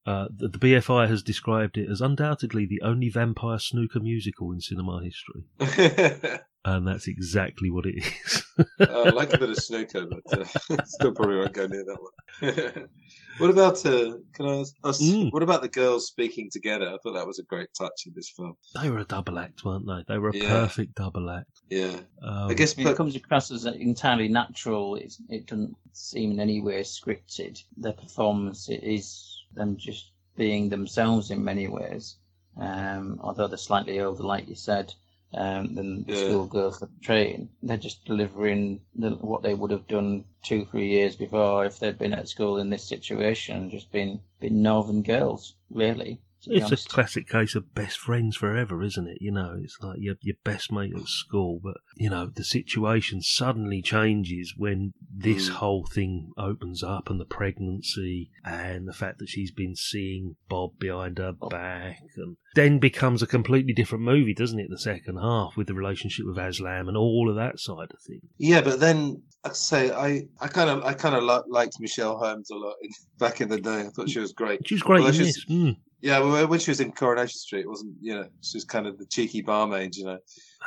[SPEAKER 1] Uh, the, the BFI has described it as undoubtedly the only vampire snooker musical in cinema history. <laughs> and that's exactly what it is.
[SPEAKER 3] Uh, I like a bit of snooker, but uh, <laughs> still probably won't go near that one. <laughs> what about uh, can I ask, us,
[SPEAKER 1] Mm.
[SPEAKER 3] what about the girls speaking together? I thought that was a great touch in this film.
[SPEAKER 1] They were a double act, weren't they? They were a
[SPEAKER 3] Yeah.
[SPEAKER 1] perfect double act.
[SPEAKER 3] Yeah,
[SPEAKER 1] Um,
[SPEAKER 3] I guess
[SPEAKER 2] I mean, it comes across as entirely natural. It's, it doesn't seem in any way scripted. Their performance is them just being themselves in many ways. Um, although they're slightly older, like you said, um, than the
[SPEAKER 3] Yeah.
[SPEAKER 2] schoolgirls that train. They're just delivering the, what they would have done two, three years before if they'd been at school in this situation, just been been northern girls, really.
[SPEAKER 1] It's a classic case of best friends forever, isn't it? You know, it's like your your best mate at school, but you know the situation suddenly changes when this
[SPEAKER 3] Mm.
[SPEAKER 1] whole thing opens up, and the pregnancy, and the fact that she's been seeing Bob behind her back, and then becomes a completely different movie, doesn't it? The second half with the relationship with Aslam and all of that side of things.
[SPEAKER 3] yeah, but then I say I, I kind of I kind of liked Michelle Holmes a lot in, <laughs> back in the day. I thought she was great.
[SPEAKER 1] She was great
[SPEAKER 3] Although
[SPEAKER 1] in
[SPEAKER 3] she's-
[SPEAKER 1] this. Mm.
[SPEAKER 3] Yeah, well, when she was in Coronation Street, it wasn't you know she was kind of the cheeky barmaid, you know.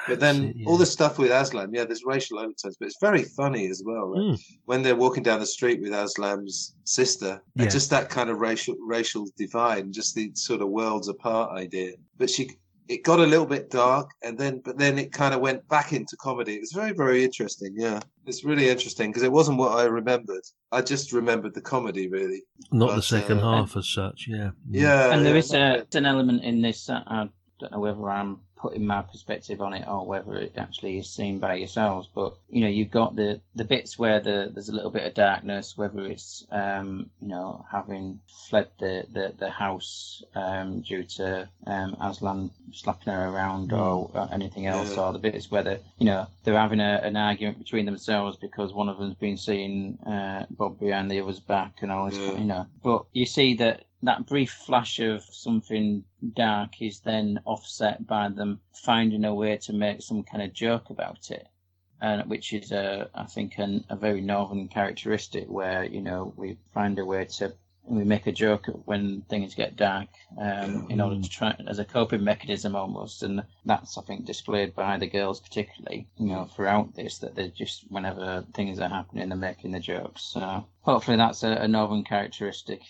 [SPEAKER 3] But then
[SPEAKER 1] it,
[SPEAKER 3] all
[SPEAKER 1] yeah.
[SPEAKER 3] the stuff with Aslam, yeah, there's racial overtones, but it's very funny as well. Like,
[SPEAKER 1] Mm.
[SPEAKER 3] When they're walking down the street with Aslam's sister,
[SPEAKER 1] Yeah.
[SPEAKER 3] and just that kind of racial racial divide, and just the sort of worlds apart idea. But she, it got a little bit dark, and then but then it kind of went back into comedy. It was very very interesting. Yeah, it's really interesting because it wasn't what I remembered. I just remembered the comedy really.
[SPEAKER 1] Not the second
[SPEAKER 3] uh,
[SPEAKER 1] half as such. Yeah.
[SPEAKER 3] Yeah,
[SPEAKER 2] and there
[SPEAKER 3] yeah,
[SPEAKER 2] is a, an element in this that I don't know whether I'm putting my perspective on it or whether it actually is seen by yourselves. But you know, you've got the the bits where the, there's a little bit of darkness, whether it's um, you know having fled the the, the house um, due to um, Aslam slapping her around or uh, anything else,
[SPEAKER 3] Yeah.
[SPEAKER 2] or the bits where they you know they're having a, an argument between themselves because one of them's been seeing uh, Bob behind the other's back and all this,
[SPEAKER 3] Yeah.
[SPEAKER 2] you know. But you see that that brief flash of something dark is then offset by them finding a way to make some kind of joke about it. And which is a, I think, an, a very northern characteristic where you know we find a way to we make a joke when things get dark um, in order to try as a coping mechanism almost, and that's I think displayed by the girls particularly, you know, throughout this that they're just whenever things are happening they're making the jokes. So hopefully that's a, a northern characteristic.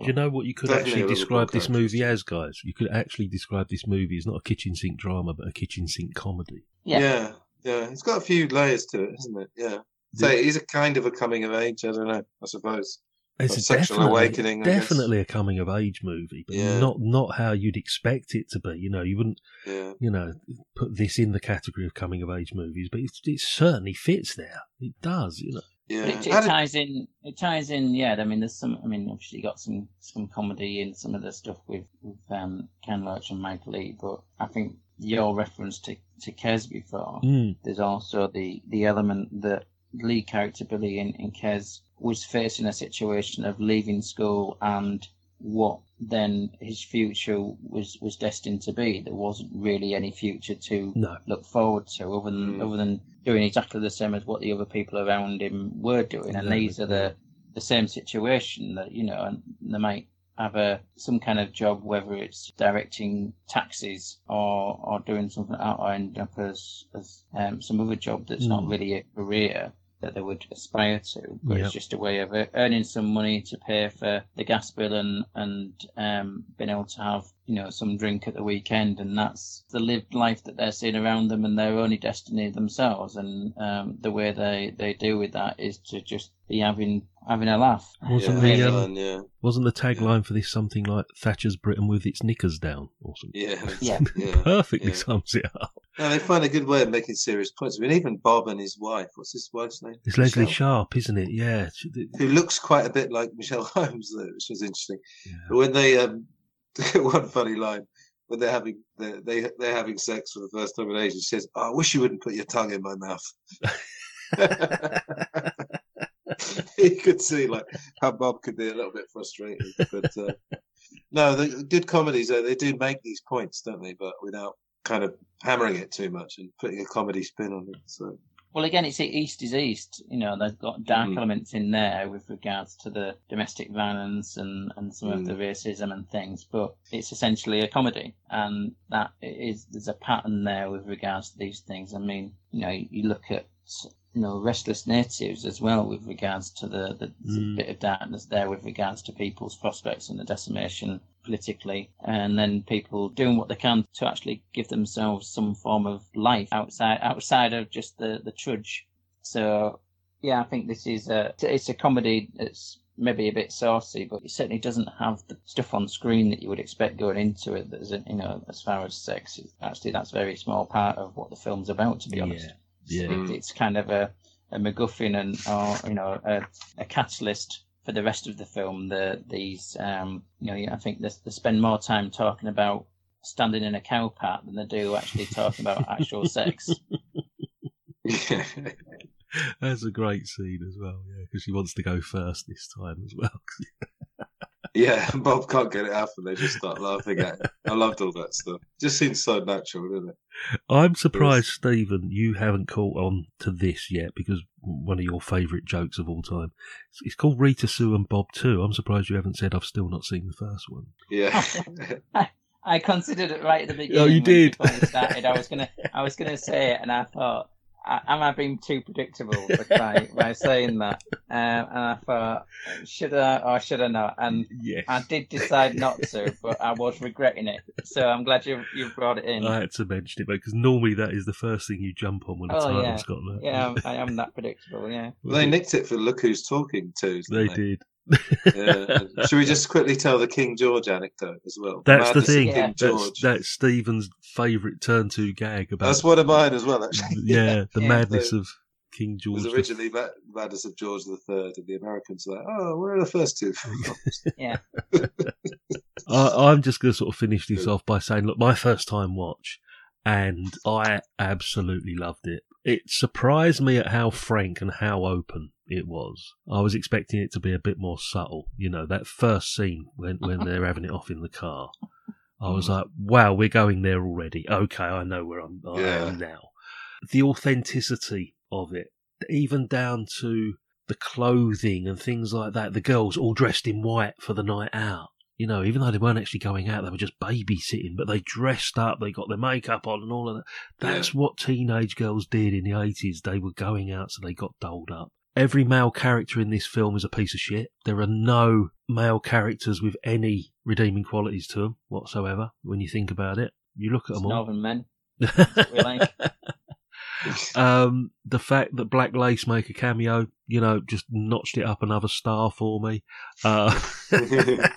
[SPEAKER 1] Do you know what you could
[SPEAKER 3] Definitely
[SPEAKER 1] actually describe this movie as, guys? You could actually describe this movie as not a kitchen sink drama, but a kitchen sink comedy.
[SPEAKER 2] Yeah.
[SPEAKER 3] yeah, yeah. It's got a few layers to it, hasn't it? Yeah. So it is a kind of a coming of age. I don't know. I suppose.
[SPEAKER 1] It's
[SPEAKER 3] Or
[SPEAKER 1] a
[SPEAKER 3] sexual
[SPEAKER 1] definitely,
[SPEAKER 3] awakening, I guess.
[SPEAKER 1] definitely a coming of age movie, but
[SPEAKER 3] Yeah.
[SPEAKER 1] not not how you'd expect it to be. You know, you wouldn't,
[SPEAKER 3] Yeah.
[SPEAKER 1] you know, put this in the category of coming of age movies, but it, it certainly fits there. It does, you know.
[SPEAKER 3] Yeah.
[SPEAKER 2] But it,
[SPEAKER 3] How
[SPEAKER 2] it
[SPEAKER 3] did-
[SPEAKER 2] ties in. It ties in. Yeah, I mean, there's some. I mean, obviously, you got some some comedy in some of the stuff with with um, Ken Loach and Mike Leigh. But I think your reference to to Kes before.
[SPEAKER 1] Mm.
[SPEAKER 2] There's also the the element that the lead character Billy in, in Kes was facing a situation of leaving school and what then his future was was destined to be. There wasn't really any future to
[SPEAKER 1] No.
[SPEAKER 2] look forward to other than
[SPEAKER 3] Mm.
[SPEAKER 2] other than doing exactly the same as what the other people around him were doing. And
[SPEAKER 1] Exactly,
[SPEAKER 2] these are the the same situation that you know, and they might have a some kind of job, whether it's directing taxis or or doing something out or end up as as um, some other job that's not
[SPEAKER 1] Mm.
[SPEAKER 2] really a career that they would aspire to, but
[SPEAKER 1] Yep.
[SPEAKER 2] it's just a way of e- earning some money to pay for the gas bill and and um, being able to have you know some drink at the weekend, and that's the lived life that they're seeing around them, and their only destiny themselves. And um, the way they they deal with that is to just be having having a laugh.
[SPEAKER 1] Wasn't
[SPEAKER 3] yeah,
[SPEAKER 1] the um,
[SPEAKER 3] yeah.
[SPEAKER 1] wasn't the tagline for this something like Thatcher's Britain with its knickers down or something?
[SPEAKER 3] Yeah. <laughs>
[SPEAKER 2] Yeah.
[SPEAKER 3] Yeah.
[SPEAKER 1] Perfectly
[SPEAKER 3] yeah.
[SPEAKER 1] sums it up.
[SPEAKER 3] No, they find a good way of making serious points. I mean, even Bob and his wife. What's his wife's name?
[SPEAKER 1] It's
[SPEAKER 3] Lesley
[SPEAKER 1] Sharp, isn't it? Yeah. She-
[SPEAKER 3] Who looks quite a bit like Michelle <laughs> Holmes, though, which was interesting.
[SPEAKER 1] yeah.
[SPEAKER 3] But when they um, <laughs> one funny line when they're having they're, they they're having sex for the first time in ages, she says, oh, "I wish you wouldn't put your tongue in my mouth." <laughs> <laughs> you could see like how Bob could be a little bit frustrated, but uh, no, the good comedies they do make these points, don't they? But without kind of hammering it too much and putting a comedy spin on it. So
[SPEAKER 2] Well, again, it's East is East. You know, they've got dark
[SPEAKER 3] Mm.
[SPEAKER 2] elements in there with regards to the domestic violence and, and some of
[SPEAKER 3] Mm.
[SPEAKER 2] the racism and things, but it's essentially a comedy, and that is there's a pattern there with regards to these things. I mean, you know, you look at you know restless natives as well with regards to the, the
[SPEAKER 1] Mm.
[SPEAKER 2] bit of darkness there with regards to people's prospects and the decimation politically and then people doing what they can to actually give themselves some form of life outside outside of just the the trudge so yeah i think this is a it's a comedy that's maybe a bit saucy but it certainly doesn't have the stuff on screen that you would expect going into it there's a, you know as far as sex actually that's a very small part of what the film's about to be honest
[SPEAKER 1] Yeah.
[SPEAKER 2] It, it's kind of a, a MacGuffin and or you know a, a catalyst for the rest of the film. The these um, you know I think they, they spend more time talking about standing in a cow pat than they do actually talking about actual sex.
[SPEAKER 3] Yeah. <laughs>
[SPEAKER 1] That's a great scene as well, yeah, because she wants to go first this time as well. <laughs>
[SPEAKER 3] Yeah, <laughs> Bob can't get it out and they just start laughing at it. I loved all that stuff. Just seems so natural, doesn't it?
[SPEAKER 1] I'm surprised, Stephen, you haven't caught on to this yet because one of your favourite jokes of all time. It's, it's called Rita Sue and Bob too. I'm surprised you haven't said I've still not seen the first one.
[SPEAKER 3] Yeah. <laughs>
[SPEAKER 2] I considered it right at the beginning.
[SPEAKER 1] Oh, you did.
[SPEAKER 2] Before we started, I was gonna, I was gonna say it, and I thought, I- am I being too predictable by, by saying that? Um, and I thought, should I or should I not? And
[SPEAKER 1] Yes.
[SPEAKER 2] I did decide not to, but I was regretting it. So I'm glad you you brought it in.
[SPEAKER 1] I had to mention it because normally that is the first thing you jump on when a
[SPEAKER 2] Oh,
[SPEAKER 1] title's
[SPEAKER 2] yeah.
[SPEAKER 1] got that.
[SPEAKER 2] Yeah, I'm- I that predictable. Yeah.
[SPEAKER 3] Well, they nicked it for Look Who's Talking too.
[SPEAKER 1] They
[SPEAKER 3] didn't
[SPEAKER 1] did.
[SPEAKER 3] Yeah. Should we <laughs> just quickly tell the King George anecdote as well?
[SPEAKER 1] That's the
[SPEAKER 3] Madness of
[SPEAKER 1] thing.
[SPEAKER 3] King
[SPEAKER 1] That's,
[SPEAKER 3] George.
[SPEAKER 1] that's Stephen's favourite turn to gag about.
[SPEAKER 3] That's one of mine as well, actually. <laughs>
[SPEAKER 1] yeah, the
[SPEAKER 2] Yeah.
[SPEAKER 1] madness
[SPEAKER 3] So-
[SPEAKER 1] of King
[SPEAKER 3] It
[SPEAKER 1] George.
[SPEAKER 3] was
[SPEAKER 1] the-
[SPEAKER 3] originally Ma- Madness of George the Third, and the Americans were like, "Oh, where are the first two?" <laughs>
[SPEAKER 2] Yeah.
[SPEAKER 1] I, I'm just going to sort of finish this off by saying, look, my first time watch, and I absolutely loved it. It surprised me at how frank and how open it was. I was expecting it to be a bit more subtle. You know, that first scene when, when <laughs> they're having it off in the car. I was mm. like, wow, we're going there already. Okay, I know where I'm, I
[SPEAKER 3] Yeah.
[SPEAKER 1] am now. The authenticity of it, even down to the clothing and things like that. The girls all dressed in white for the night out. You know, even though they weren't actually going out, they were just babysitting, but they dressed up, they got their makeup on and all of that. That's what teenage girls did in the 80s. They were going out, so they got dolled up. Every male character in this film is a piece of shit. There are no male characters with any redeeming qualities to them whatsoever when you think about it. You look at
[SPEAKER 2] It's
[SPEAKER 1] them all.
[SPEAKER 2] Northern men. That's what we like. <laughs>
[SPEAKER 1] um, the fact that Black Lace make a cameo, you know, just notched it up another star for me. Uh, <laughs>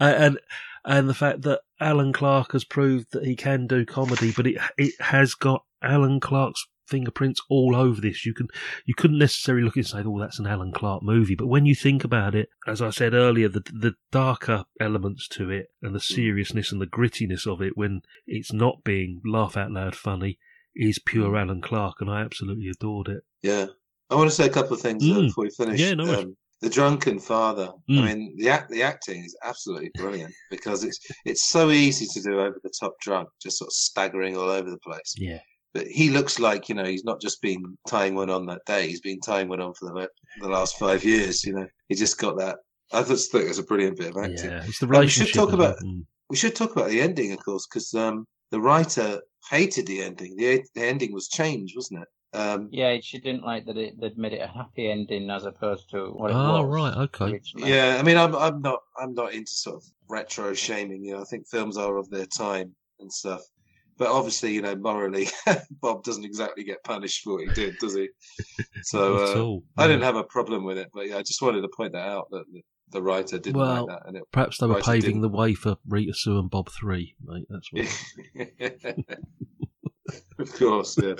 [SPEAKER 1] and and the fact that Alan Clarke has proved that he can do comedy, but it it has got Alan Clarke's fingerprints all over this. You can you couldn't necessarily look and say, "Oh, that's an Alan Clarke movie," but when you think about it, as I said earlier, the the darker elements to it and the seriousness and the grittiness of it, when it's not being laugh out loud funny, is pure Alan Clarke, and I absolutely adored it.
[SPEAKER 3] Yeah, I want to say a couple of things uh,
[SPEAKER 1] Mm.
[SPEAKER 3] before we finish.
[SPEAKER 1] Yeah, no
[SPEAKER 3] um, the drunken father.
[SPEAKER 1] Mm.
[SPEAKER 3] I mean, the act, the acting is absolutely brilliant <laughs> because it's it's so easy to do over the top drunk, just sort of staggering all over the place.
[SPEAKER 1] Yeah.
[SPEAKER 3] But he looks like you know he's not just been tying one on that day; he's been tying one on for the the last five years. You know, he just got that. I just think it's a brilliant bit of acting.
[SPEAKER 1] Yeah, it's the
[SPEAKER 3] And we should talk about
[SPEAKER 1] Mm.
[SPEAKER 3] we should talk about the ending, of course, because um, the writer hated the ending. The, the ending was changed, wasn't it? Um,
[SPEAKER 2] Yeah, she didn't like that it, they'd made it a happy ending as opposed to what it
[SPEAKER 1] Oh,
[SPEAKER 2] was.
[SPEAKER 1] right, okay.
[SPEAKER 2] originally.
[SPEAKER 3] Yeah, I mean, I'm I'm not I'm not into sort of retro shaming. You know, I think films are of their time and stuff. But obviously, you know, morally, <laughs> Bob doesn't exactly get punished for what he did, does he? <laughs> So uh,
[SPEAKER 1] all,
[SPEAKER 3] I didn't have a problem with it, but yeah, I just wanted to point that out that the, the writer didn't
[SPEAKER 1] Well,
[SPEAKER 3] like that, and it,
[SPEAKER 1] perhaps they were
[SPEAKER 3] writer
[SPEAKER 1] paving
[SPEAKER 3] didn't-
[SPEAKER 1] the way for Rita Sue and Bob Three, mate. That's what. <laughs>
[SPEAKER 3] of course, yeah.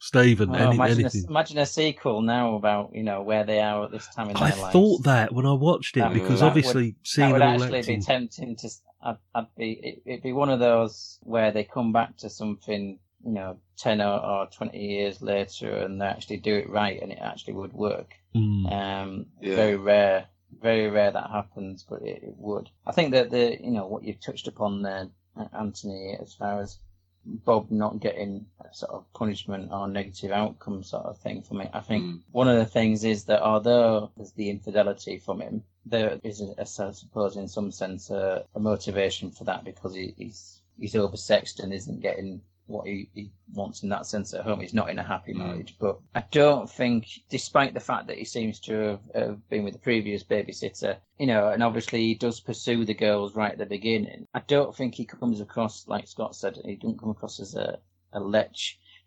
[SPEAKER 1] Stephen,
[SPEAKER 2] Well,
[SPEAKER 1] any,
[SPEAKER 2] imagine,
[SPEAKER 1] anything?
[SPEAKER 2] A, imagine a sequel now about you know where they are at this time in
[SPEAKER 1] I
[SPEAKER 2] their lives.
[SPEAKER 1] I thought that when I watched it
[SPEAKER 2] That-
[SPEAKER 1] because
[SPEAKER 2] that
[SPEAKER 1] obviously
[SPEAKER 2] would,
[SPEAKER 1] seeing
[SPEAKER 2] that would actually
[SPEAKER 1] acting.
[SPEAKER 2] be tempting to. I'd, I'd be it, it'd be one of those where they come back to something you know ten or, or twenty years later and they actually do it right and it actually would work.
[SPEAKER 1] Mm.
[SPEAKER 2] Um,
[SPEAKER 3] Yeah.
[SPEAKER 2] very rare, very rare that happens, but it, it would. I think that the you know what you've touched upon there, uh, Anthony, as far as Bob not getting a sort of punishment or negative outcome sort of thing from it. I think
[SPEAKER 3] Mm.
[SPEAKER 2] one of the things is that although there's the infidelity from him, there is, a, a, I suppose, in some sense, a, a motivation for that because he, he's he's oversexed and isn't getting what he, he wants in that sense at home. He's not in a happy
[SPEAKER 3] Mm.
[SPEAKER 2] marriage. But I don't think, despite the fact that he seems to have, have been with the previous babysitter, you know, and obviously he does pursue the girls right at the beginning, I don't think he comes across, like Scott said, he doesn't come across as a, a lech,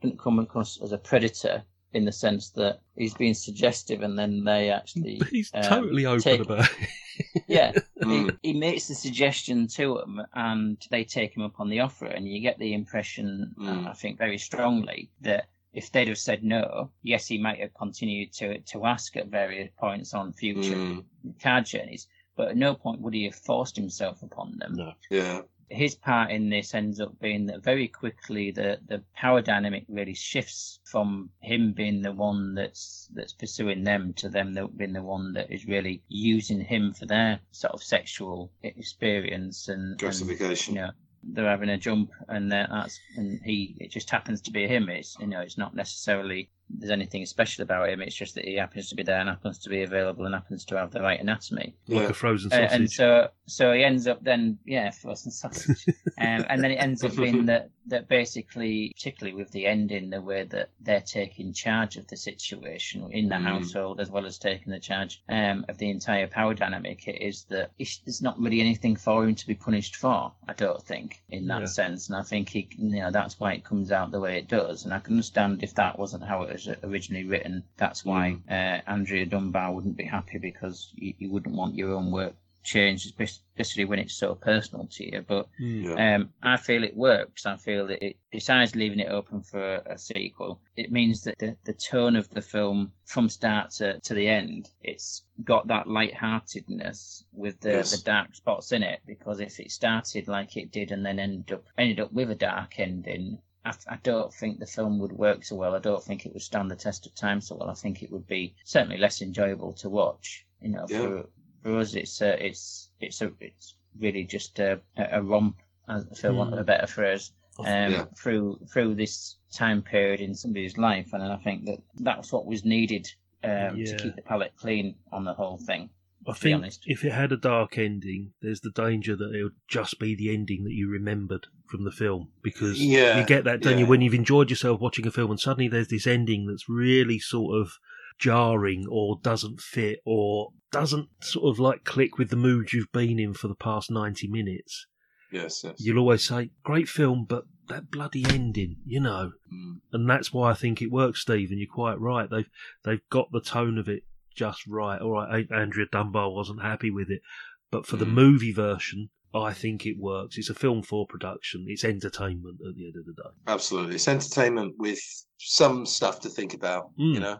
[SPEAKER 2] doesn't come across as a predator in the sense that he's being suggestive and then they actually <laughs>
[SPEAKER 1] he's
[SPEAKER 2] um,
[SPEAKER 1] totally open
[SPEAKER 2] take-
[SPEAKER 1] about it. <laughs>
[SPEAKER 2] yeah, <laughs>
[SPEAKER 3] Mm.
[SPEAKER 2] he, he makes the suggestion to them, and they take him up on the offer, and you get the impression, uh,
[SPEAKER 3] Mm.
[SPEAKER 2] I think, very strongly that if they'd have said no, yes, he might have continued to to ask at various points on future
[SPEAKER 3] Mm.
[SPEAKER 2] card journeys, but at no point would he have forced himself upon them
[SPEAKER 1] No.
[SPEAKER 3] Yeah.
[SPEAKER 2] His part in this ends up being that very quickly the, the power dynamic really shifts from him being the one that's that's pursuing them to them being the one that is really using him for their sort of sexual experience and, and
[SPEAKER 3] Gratification.
[SPEAKER 2] you know they're having a jump and that's and he it just happens to be him it's you know it's not necessarily there's anything special about him it's just that he happens to be there and happens to be available and happens to have the right anatomy
[SPEAKER 1] Like
[SPEAKER 3] Yeah.
[SPEAKER 1] a frozen
[SPEAKER 2] uh,
[SPEAKER 1] sausage.
[SPEAKER 2] and so so he ends up then yeah frozen sausage <laughs> um, and then it ends up being that that basically particularly with the ending the way that they're taking charge of the situation in the
[SPEAKER 3] Mm.
[SPEAKER 2] household as well as taking the charge um, of the entire power dynamic it is that it's, there's not really anything for him to be punished for i don't think in that
[SPEAKER 1] Yeah.
[SPEAKER 2] sense and i think he you know that's why it comes out the way it does and i can understand if that wasn't how it was originally written that's why uh, andrea dunbar wouldn't be happy because you, you wouldn't want your own work changed especially when it's so personal to you but
[SPEAKER 1] Mm.
[SPEAKER 3] Yeah.
[SPEAKER 2] um, I feel it works. I feel that it, besides leaving it open for a, a sequel, it means that the, the tone of the film from start to, to the end, it's got that light-heartedness with the,
[SPEAKER 3] Yes.
[SPEAKER 2] the dark spots in it. Because if it started like it did and then ended up ended up with a dark ending, I, I don't think the film would work so well. I don't think it would stand the test of time so well. I think it would be certainly less enjoyable to watch. You know,
[SPEAKER 3] Yeah.
[SPEAKER 2] for for us, it's a, it's it's a it's really just a, a romp, uh, for want of a better phrase, um,
[SPEAKER 3] Yeah.
[SPEAKER 2] through through this time period in somebody's life, and I think that that's what was needed um,
[SPEAKER 1] Yeah.
[SPEAKER 2] to keep the palate clean on the whole thing.
[SPEAKER 1] I think
[SPEAKER 2] honest.
[SPEAKER 1] if it had a dark ending, there's the danger that it would just be the ending that you remembered from the film because
[SPEAKER 3] Yeah,
[SPEAKER 1] you get that, don't you? When you've enjoyed yourself watching a film and suddenly there's this ending that's really sort of jarring or doesn't fit or doesn't sort of like click with the mood you've been in for the past 90 minutes.
[SPEAKER 3] Yes, yes.
[SPEAKER 1] You'll always say, great film, but that bloody ending, you know.
[SPEAKER 3] Mm.
[SPEAKER 1] And that's why I think it works, Steve, and you're quite right. They've they've got the tone of it just right. All right, Andrea Dunbar wasn't happy with it, but for the
[SPEAKER 3] Mm.
[SPEAKER 1] movie version, I think it works. It's a film for production. It's entertainment at the end of the day.
[SPEAKER 3] Absolutely. It's entertainment with some stuff to think about, you
[SPEAKER 1] Mm.
[SPEAKER 3] know,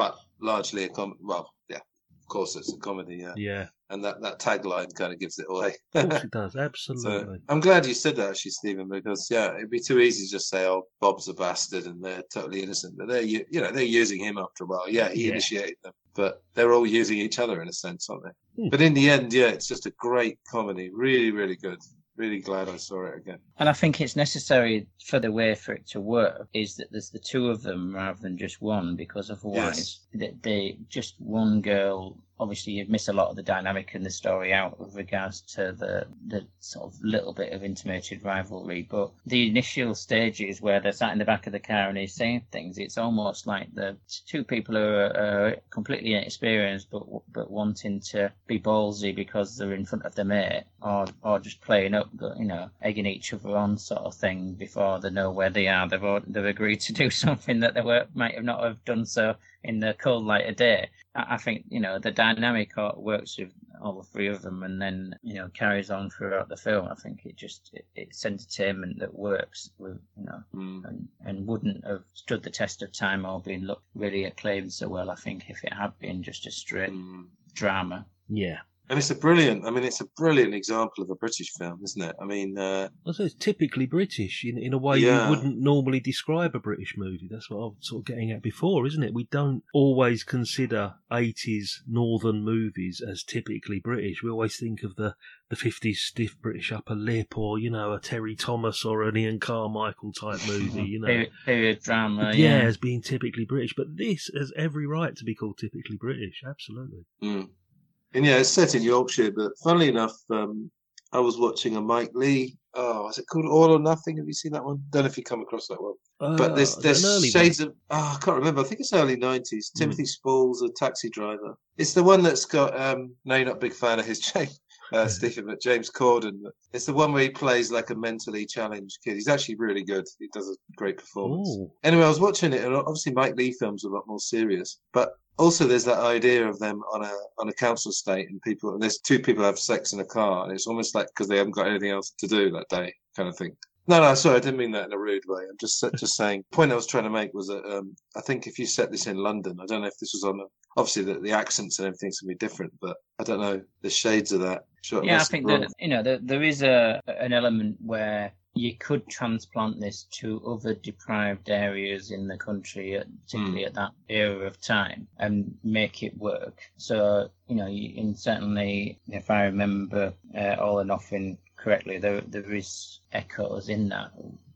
[SPEAKER 3] but largely a com. Well, yeah, of course it's a comedy, yeah.
[SPEAKER 1] Yeah,
[SPEAKER 3] And that, that tagline kind of gives it away.
[SPEAKER 1] of course <laughs> it does.
[SPEAKER 3] so
[SPEAKER 1] Absolutely.
[SPEAKER 3] I'm glad you said that, actually, Stephen, because yeah, it'd be too easy to just say, "Oh, Bob's a bastard," and they're totally innocent. But they're you know they're using him after a while. Yeah, he
[SPEAKER 1] Yeah.
[SPEAKER 3] initiated them, but they're all using each other in a sense, aren't they?
[SPEAKER 1] Hmm.
[SPEAKER 3] But in the end, yeah, it's just a great comedy. Really, really good. Really glad I saw it again.
[SPEAKER 2] And I think it's necessary for the way for it to work is that there's the two of them rather than just one, because otherwise, they, they just one girl. Obviously, you'd miss a lot of the dynamic in the story out with regards to the the sort of little bit of intimated rivalry. But the initial stages where they're sat in the back of the car and he's saying things, it's almost like the two people who are, are completely inexperienced but but wanting to be ballsy because they're in front of their mate, or or just playing up, you know, egging each other on sort of thing before they know where they are. They've they've agreed to do <laughs> something that they were might have not have done so in the cold light of day. I I think you know the dynamic works with all three of them, and then you know carries on throughout the film. I think it just it, it's entertainment that works with you know
[SPEAKER 3] Mm.
[SPEAKER 2] and, and wouldn't have stood the test of time or been looked really acclaimed so well. I think if it had been just a straight
[SPEAKER 3] Mm.
[SPEAKER 2] drama.
[SPEAKER 1] Yeah.
[SPEAKER 3] And it's a brilliant. I mean, it's a brilliant example of a British film, isn't it? I mean, uh,
[SPEAKER 1] I say it's typically British in, in a way
[SPEAKER 3] Yeah.
[SPEAKER 1] you wouldn't normally describe a British movie. That's what I was sort of getting at before, isn't it? We don't always consider 80s northern movies as typically British. We always think of the, the 50s stiff British upper lip or, you know, a Terry Thomas or an Ian Carmichael type movie, you know.
[SPEAKER 2] Period, <laughs> period drama.
[SPEAKER 1] yeah,
[SPEAKER 2] Yeah.
[SPEAKER 1] as being typically British. But this has every right to be called typically British. Absolutely.
[SPEAKER 3] mm. And yeah, it's set in Yorkshire. But funnily enough, um, I was watching a Mike Leigh. Oh, is it called All or Nothing? Have you seen that one? Don't know if you come across that one. but there's
[SPEAKER 1] Uh, is that
[SPEAKER 3] there's
[SPEAKER 1] early
[SPEAKER 3] shades of oh, I can't remember. I think it's early nineties. Timothy Spall's a taxi driver. It's the one that's got um no you're not a big fan of his <laughs> James uh, Stephen, but James Corden. It's the one where he plays like a mentally challenged kid. He's actually really good. He does a great performance.
[SPEAKER 1] Ooh.
[SPEAKER 3] Anyway, I was watching it, and obviously Mike Leigh films are a lot more serious, but also there's that idea of them on a on a council estate and people and there's two people have sex in a car and it's almost like because they haven't got anything else to do that day kind of thing. No no sorry i didn't mean that in a rude way. I'm just <laughs> just saying point i was trying to make was that um, i think if you set this in london i don't know if this was on a, obviously the, the accents and everything's going to be different but i don't know the shades of that. Sure,
[SPEAKER 2] yeah, I think that you know there, there is a an element where you could transplant this to other deprived areas in the country, at, particularly at that era of time, and make it work. So you know, you, and certainly if I remember uh, all and nothing correctly, there there is echoes in that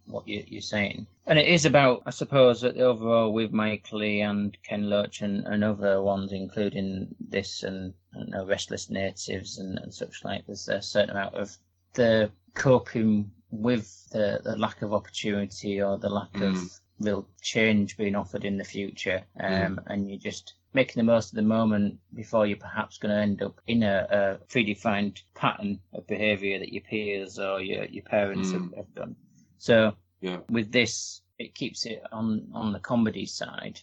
[SPEAKER 2] what you, you're saying. And it is about, I suppose, that overall with Mike Leigh and Ken Loach and, and other ones, including this and, uh, Restless Natives and, and such like, there's a certain amount of the coping with the, the lack of opportunity or the lack of
[SPEAKER 3] Mm.
[SPEAKER 2] real change being offered in the future. Um, And you're just making the most of the moment before you're perhaps going to end up in a, a predefined pattern of behaviour that your peers or your, your parents have,
[SPEAKER 3] Mm.
[SPEAKER 2] have done. So
[SPEAKER 3] yeah
[SPEAKER 2] with this, it keeps it on on the comedy side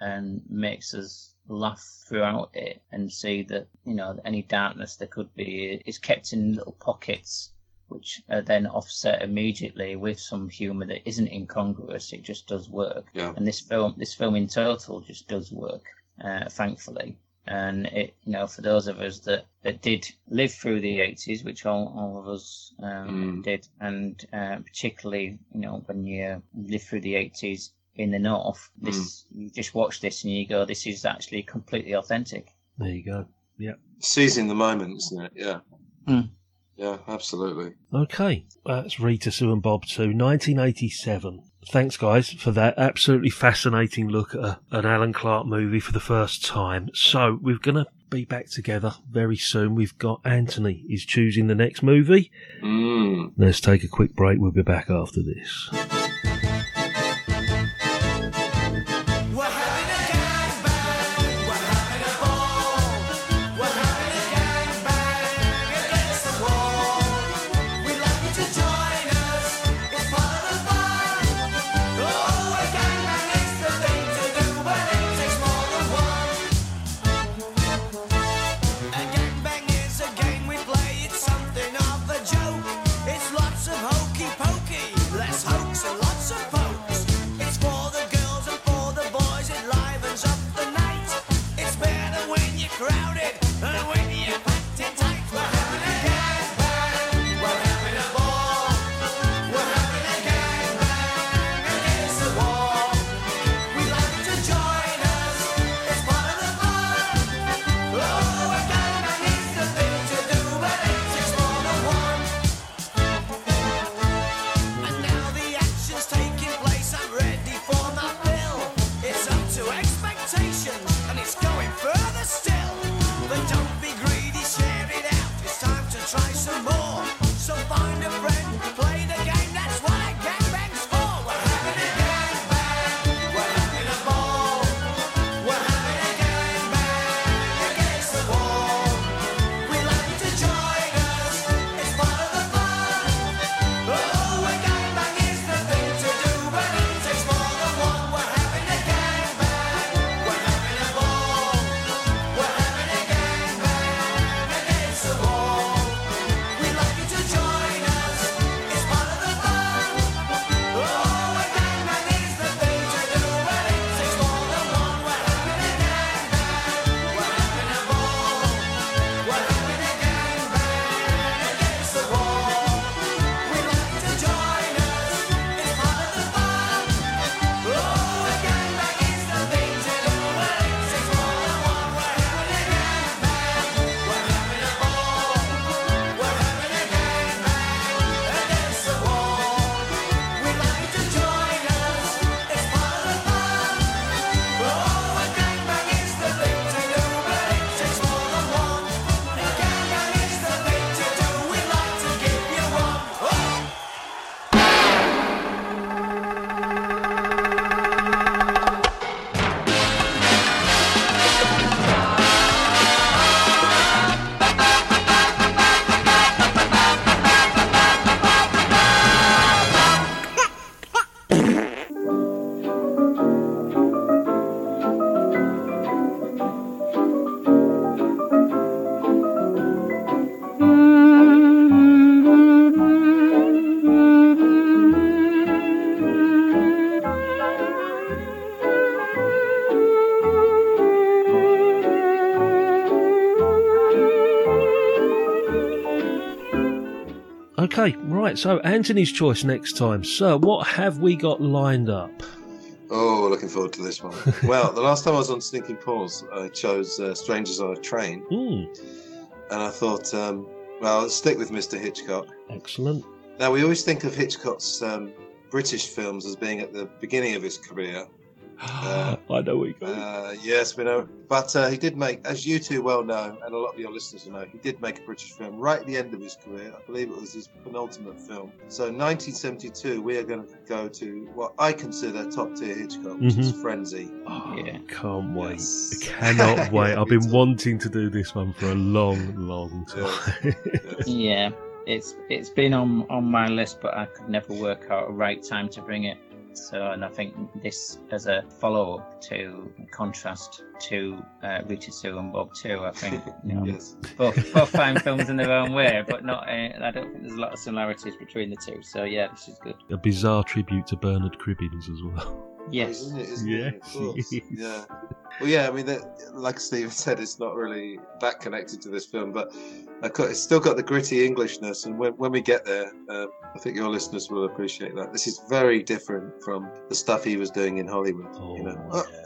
[SPEAKER 2] and makes us laugh throughout it and see that you know any darkness there could be is kept in little pockets which are then offset immediately with some humor that isn't incongruous it just does work
[SPEAKER 3] Yeah.
[SPEAKER 2] and this film this film in total just does work uh, thankfully and it you know for those of us that that did live through the 80s which all, all of us um,
[SPEAKER 3] Mm.
[SPEAKER 2] did and uh, particularly you know when you live through the 80s in the north this you just watch this and you go this is actually completely authentic
[SPEAKER 1] There you go. Yeah.
[SPEAKER 3] seizing the moment isn't it yeah
[SPEAKER 2] Mm.
[SPEAKER 3] Yeah absolutely
[SPEAKER 1] Okay, that's Rita Sue and Bob Too, 1987. Thanks, guys, for that absolutely fascinating look at a, an Alan Clarke movie for the first time. So, we're going to be back together very soon. We've got Anthony is choosing the next movie.
[SPEAKER 3] mm.
[SPEAKER 1] Let's take a quick break. We'll be back after this. Right. So Anthony's choice next time. Sir, what have we got lined up?
[SPEAKER 3] Oh, looking forward to this one. <laughs> well, the last time I was on Sneaking Paws, I chose uh, Strangers on a Train,
[SPEAKER 1] Hmm,
[SPEAKER 3] and I thought, um, well, stick with Mr. Hitchcock.
[SPEAKER 1] excellent.
[SPEAKER 3] Now, we always think of Hitchcock's um, British films as being at the beginning of his career. Uh, <gasps>
[SPEAKER 1] I know what you got.
[SPEAKER 3] Uh, yes, we know. But uh, he did make, as you two well know, and a lot of your listeners will know, he did make a British film right at the end of his career. I believe it was his penultimate film. So, 1972, we are going to go to what I consider top tier Hitchcock, which is
[SPEAKER 1] Mhm.
[SPEAKER 3] Frenzy.
[SPEAKER 1] Oh,
[SPEAKER 2] Yeah.
[SPEAKER 1] Can't wait.
[SPEAKER 3] Yes.
[SPEAKER 1] I cannot <laughs> wait. I've been
[SPEAKER 3] too.
[SPEAKER 1] wanting to do this one for a long, long time.
[SPEAKER 3] Yes.
[SPEAKER 2] Yeah, it's it's been on on my list, but I could never work out a right time to bring it. So, and I think this as a follow up to contrast to uh, Rita Sue and Bob too. I think <laughs> you know,
[SPEAKER 3] yes.
[SPEAKER 2] both both fine <laughs> films in their own way, but not. Uh, I don't think there's a lot of similarities between the two. So yeah, this is good.
[SPEAKER 1] a bizarre tribute to Bernard Cribbins as well.
[SPEAKER 2] Yes.
[SPEAKER 3] Isn't it? Isn't
[SPEAKER 1] Yes,
[SPEAKER 3] it? Of course. <laughs> Yeah. Well, yeah. I mean, that, like Stephen said, it's not really that connected to this film, but I got, it's still got the gritty Englishness. And when, when we get there, um, I think your listeners will appreciate that. This is very different from the stuff he was doing in Hollywood.
[SPEAKER 1] Oh,
[SPEAKER 3] you know. Uh,
[SPEAKER 1] yeah.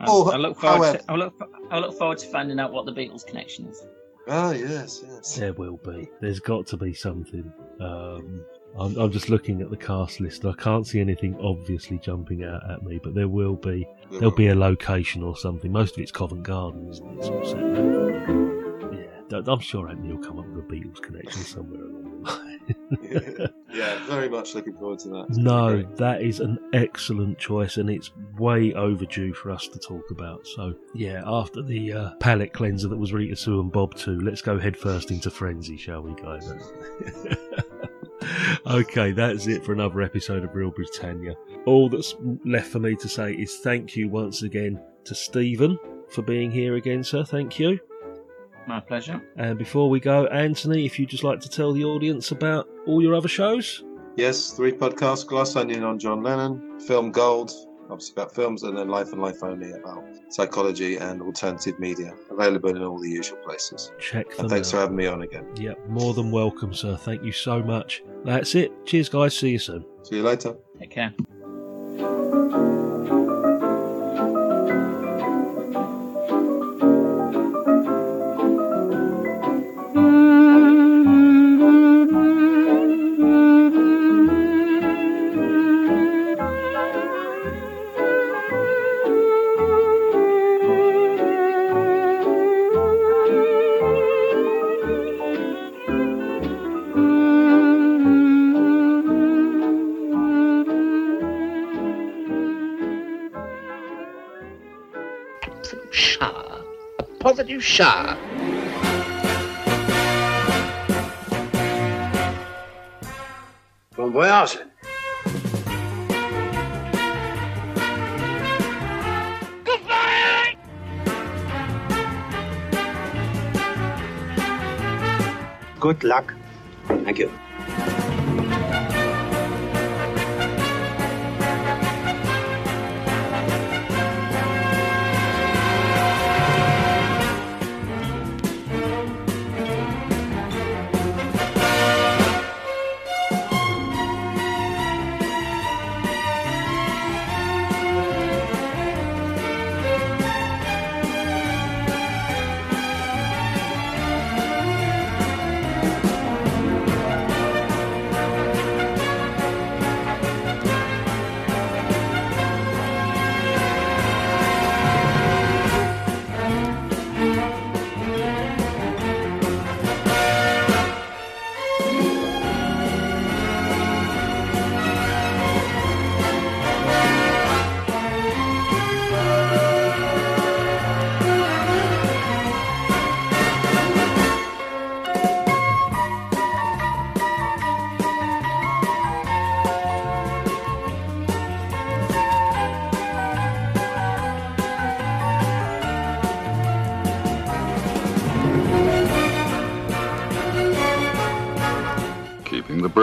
[SPEAKER 2] I,
[SPEAKER 3] Oh,
[SPEAKER 2] I look forward.
[SPEAKER 3] however-
[SPEAKER 2] To, I look. I look forward to finding out what the Beatles connection is.
[SPEAKER 3] oh yes, yes.
[SPEAKER 1] There will be. There's got to be something. Um, I'm, I'm just looking at the cast list. I can't see anything obviously jumping out at me, but there will be. There'll be a location or something. Most of it's Covent Garden, isn't it? Sort of. Yeah, I'm sure Anthony will come up with a Beatles connection somewhere along the line. <laughs>
[SPEAKER 3] yeah, very much looking forward to that. It's
[SPEAKER 1] No,
[SPEAKER 3] gonna be great.
[SPEAKER 1] that is an excellent choice, and it's way overdue for us to talk about. So, yeah, after the uh, palate cleanser that was Rita Sue and Bob too, let's go headfirst into frenzy, shall we, guys? <laughs> okay, that's it for another episode of Reel Britannia. All that's left for me to say is thank you once again to Stephen for being here again, sir. Thank you.
[SPEAKER 2] My pleasure.
[SPEAKER 1] And before we go, Anthony, if you'd just like to tell the audience about all your other shows.
[SPEAKER 3] Yes, three podcasts: Glass Onion on John Lennon, Film Gold, obviously about films, and then Life and Life Only about psychology and alternative media. Available in all the usual places.
[SPEAKER 1] Check them
[SPEAKER 3] And thanks
[SPEAKER 1] out.
[SPEAKER 3] for having me on again.
[SPEAKER 1] Yep, more than welcome, sir. Thank you so much. That's it. Cheers, guys. See you soon.
[SPEAKER 3] See you later.
[SPEAKER 2] Take care.
[SPEAKER 9] Positive shower.
[SPEAKER 8] Bon voyage. Good luck. Thank you.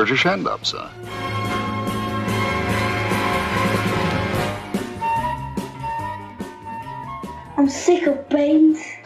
[SPEAKER 10] Keeping the British hand up, sir.
[SPEAKER 11] I'm sick of beans. <laughs>